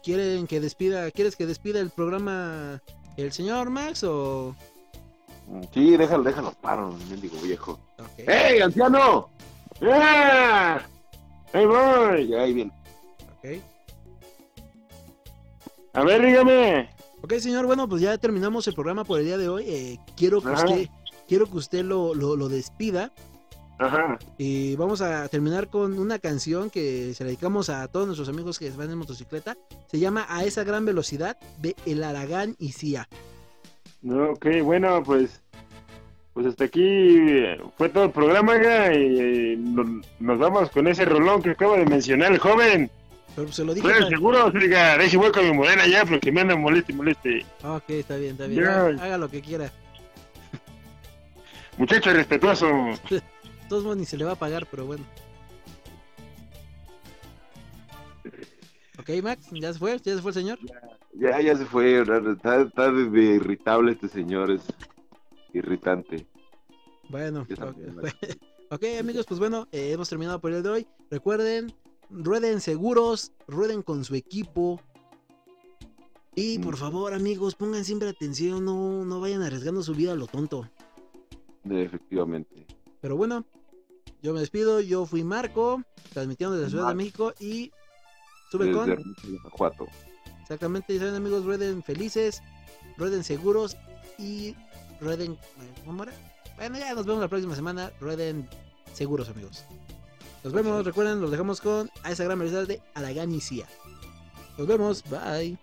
¿Quieren que despida, quieres que despida el programa el señor Max o Mm, Sí, déjalo, déjalo, paro, mendigo viejo. Ok. ¡Ey, anciano! ¡Ah! ¡Ahí voy! Ahí viene. Ok. A ver, dígame. Ok, señor, bueno, pues ya terminamos el programa por el día de hoy. Eh, quiero que Ajá. usted, quiero que usted lo, lo, lo despida. Ajá. Y vamos a terminar con una canción que se la dedicamos a todos nuestros amigos que van en motocicleta. Se llama A esa gran velocidad de El Aragán y Cia. Ok, bueno, pues pues hasta aquí eh, fue todo el programa oiga, y, eh, nos, vamos con ese rolón que acaba de mencionar el joven. Pero se lo dije. Seguro, diga, deje voy con mi morena ya, porque me anda moleste y moleste. Ok, está bien, está bien. Haga, haga lo que quiera. Muchacho respetuoso. Todos modos ni se le va a pagar, pero bueno. Ok, Max, ¿ya se fue? ¿Ya se fue el señor? Ya, ya se fue. Está, está de, irritable este señor. Es irritante. Bueno, está ok, amigos, pues bueno, eh, hemos terminado por el de hoy. Recuerden, rueden seguros, rueden con su equipo. Y por Mm. favor, amigos, pongan siempre atención, no, no vayan arriesgando su vida a lo tonto. Efectivamente. Pero bueno, yo me despido, yo fui Marco, transmitiendo desde la Ciudad de. México y sube Desde con... Guanajuato. Exactamente, ya saben amigos, rueden felices, rueden seguros y rueden... eh, ¿Cómo era? Bueno, ya nos vemos la próxima semana, rueden seguros amigos. Nos vemos, recuerden, los dejamos con a esa gran variedad de Alaganicia. Nos vemos, bye.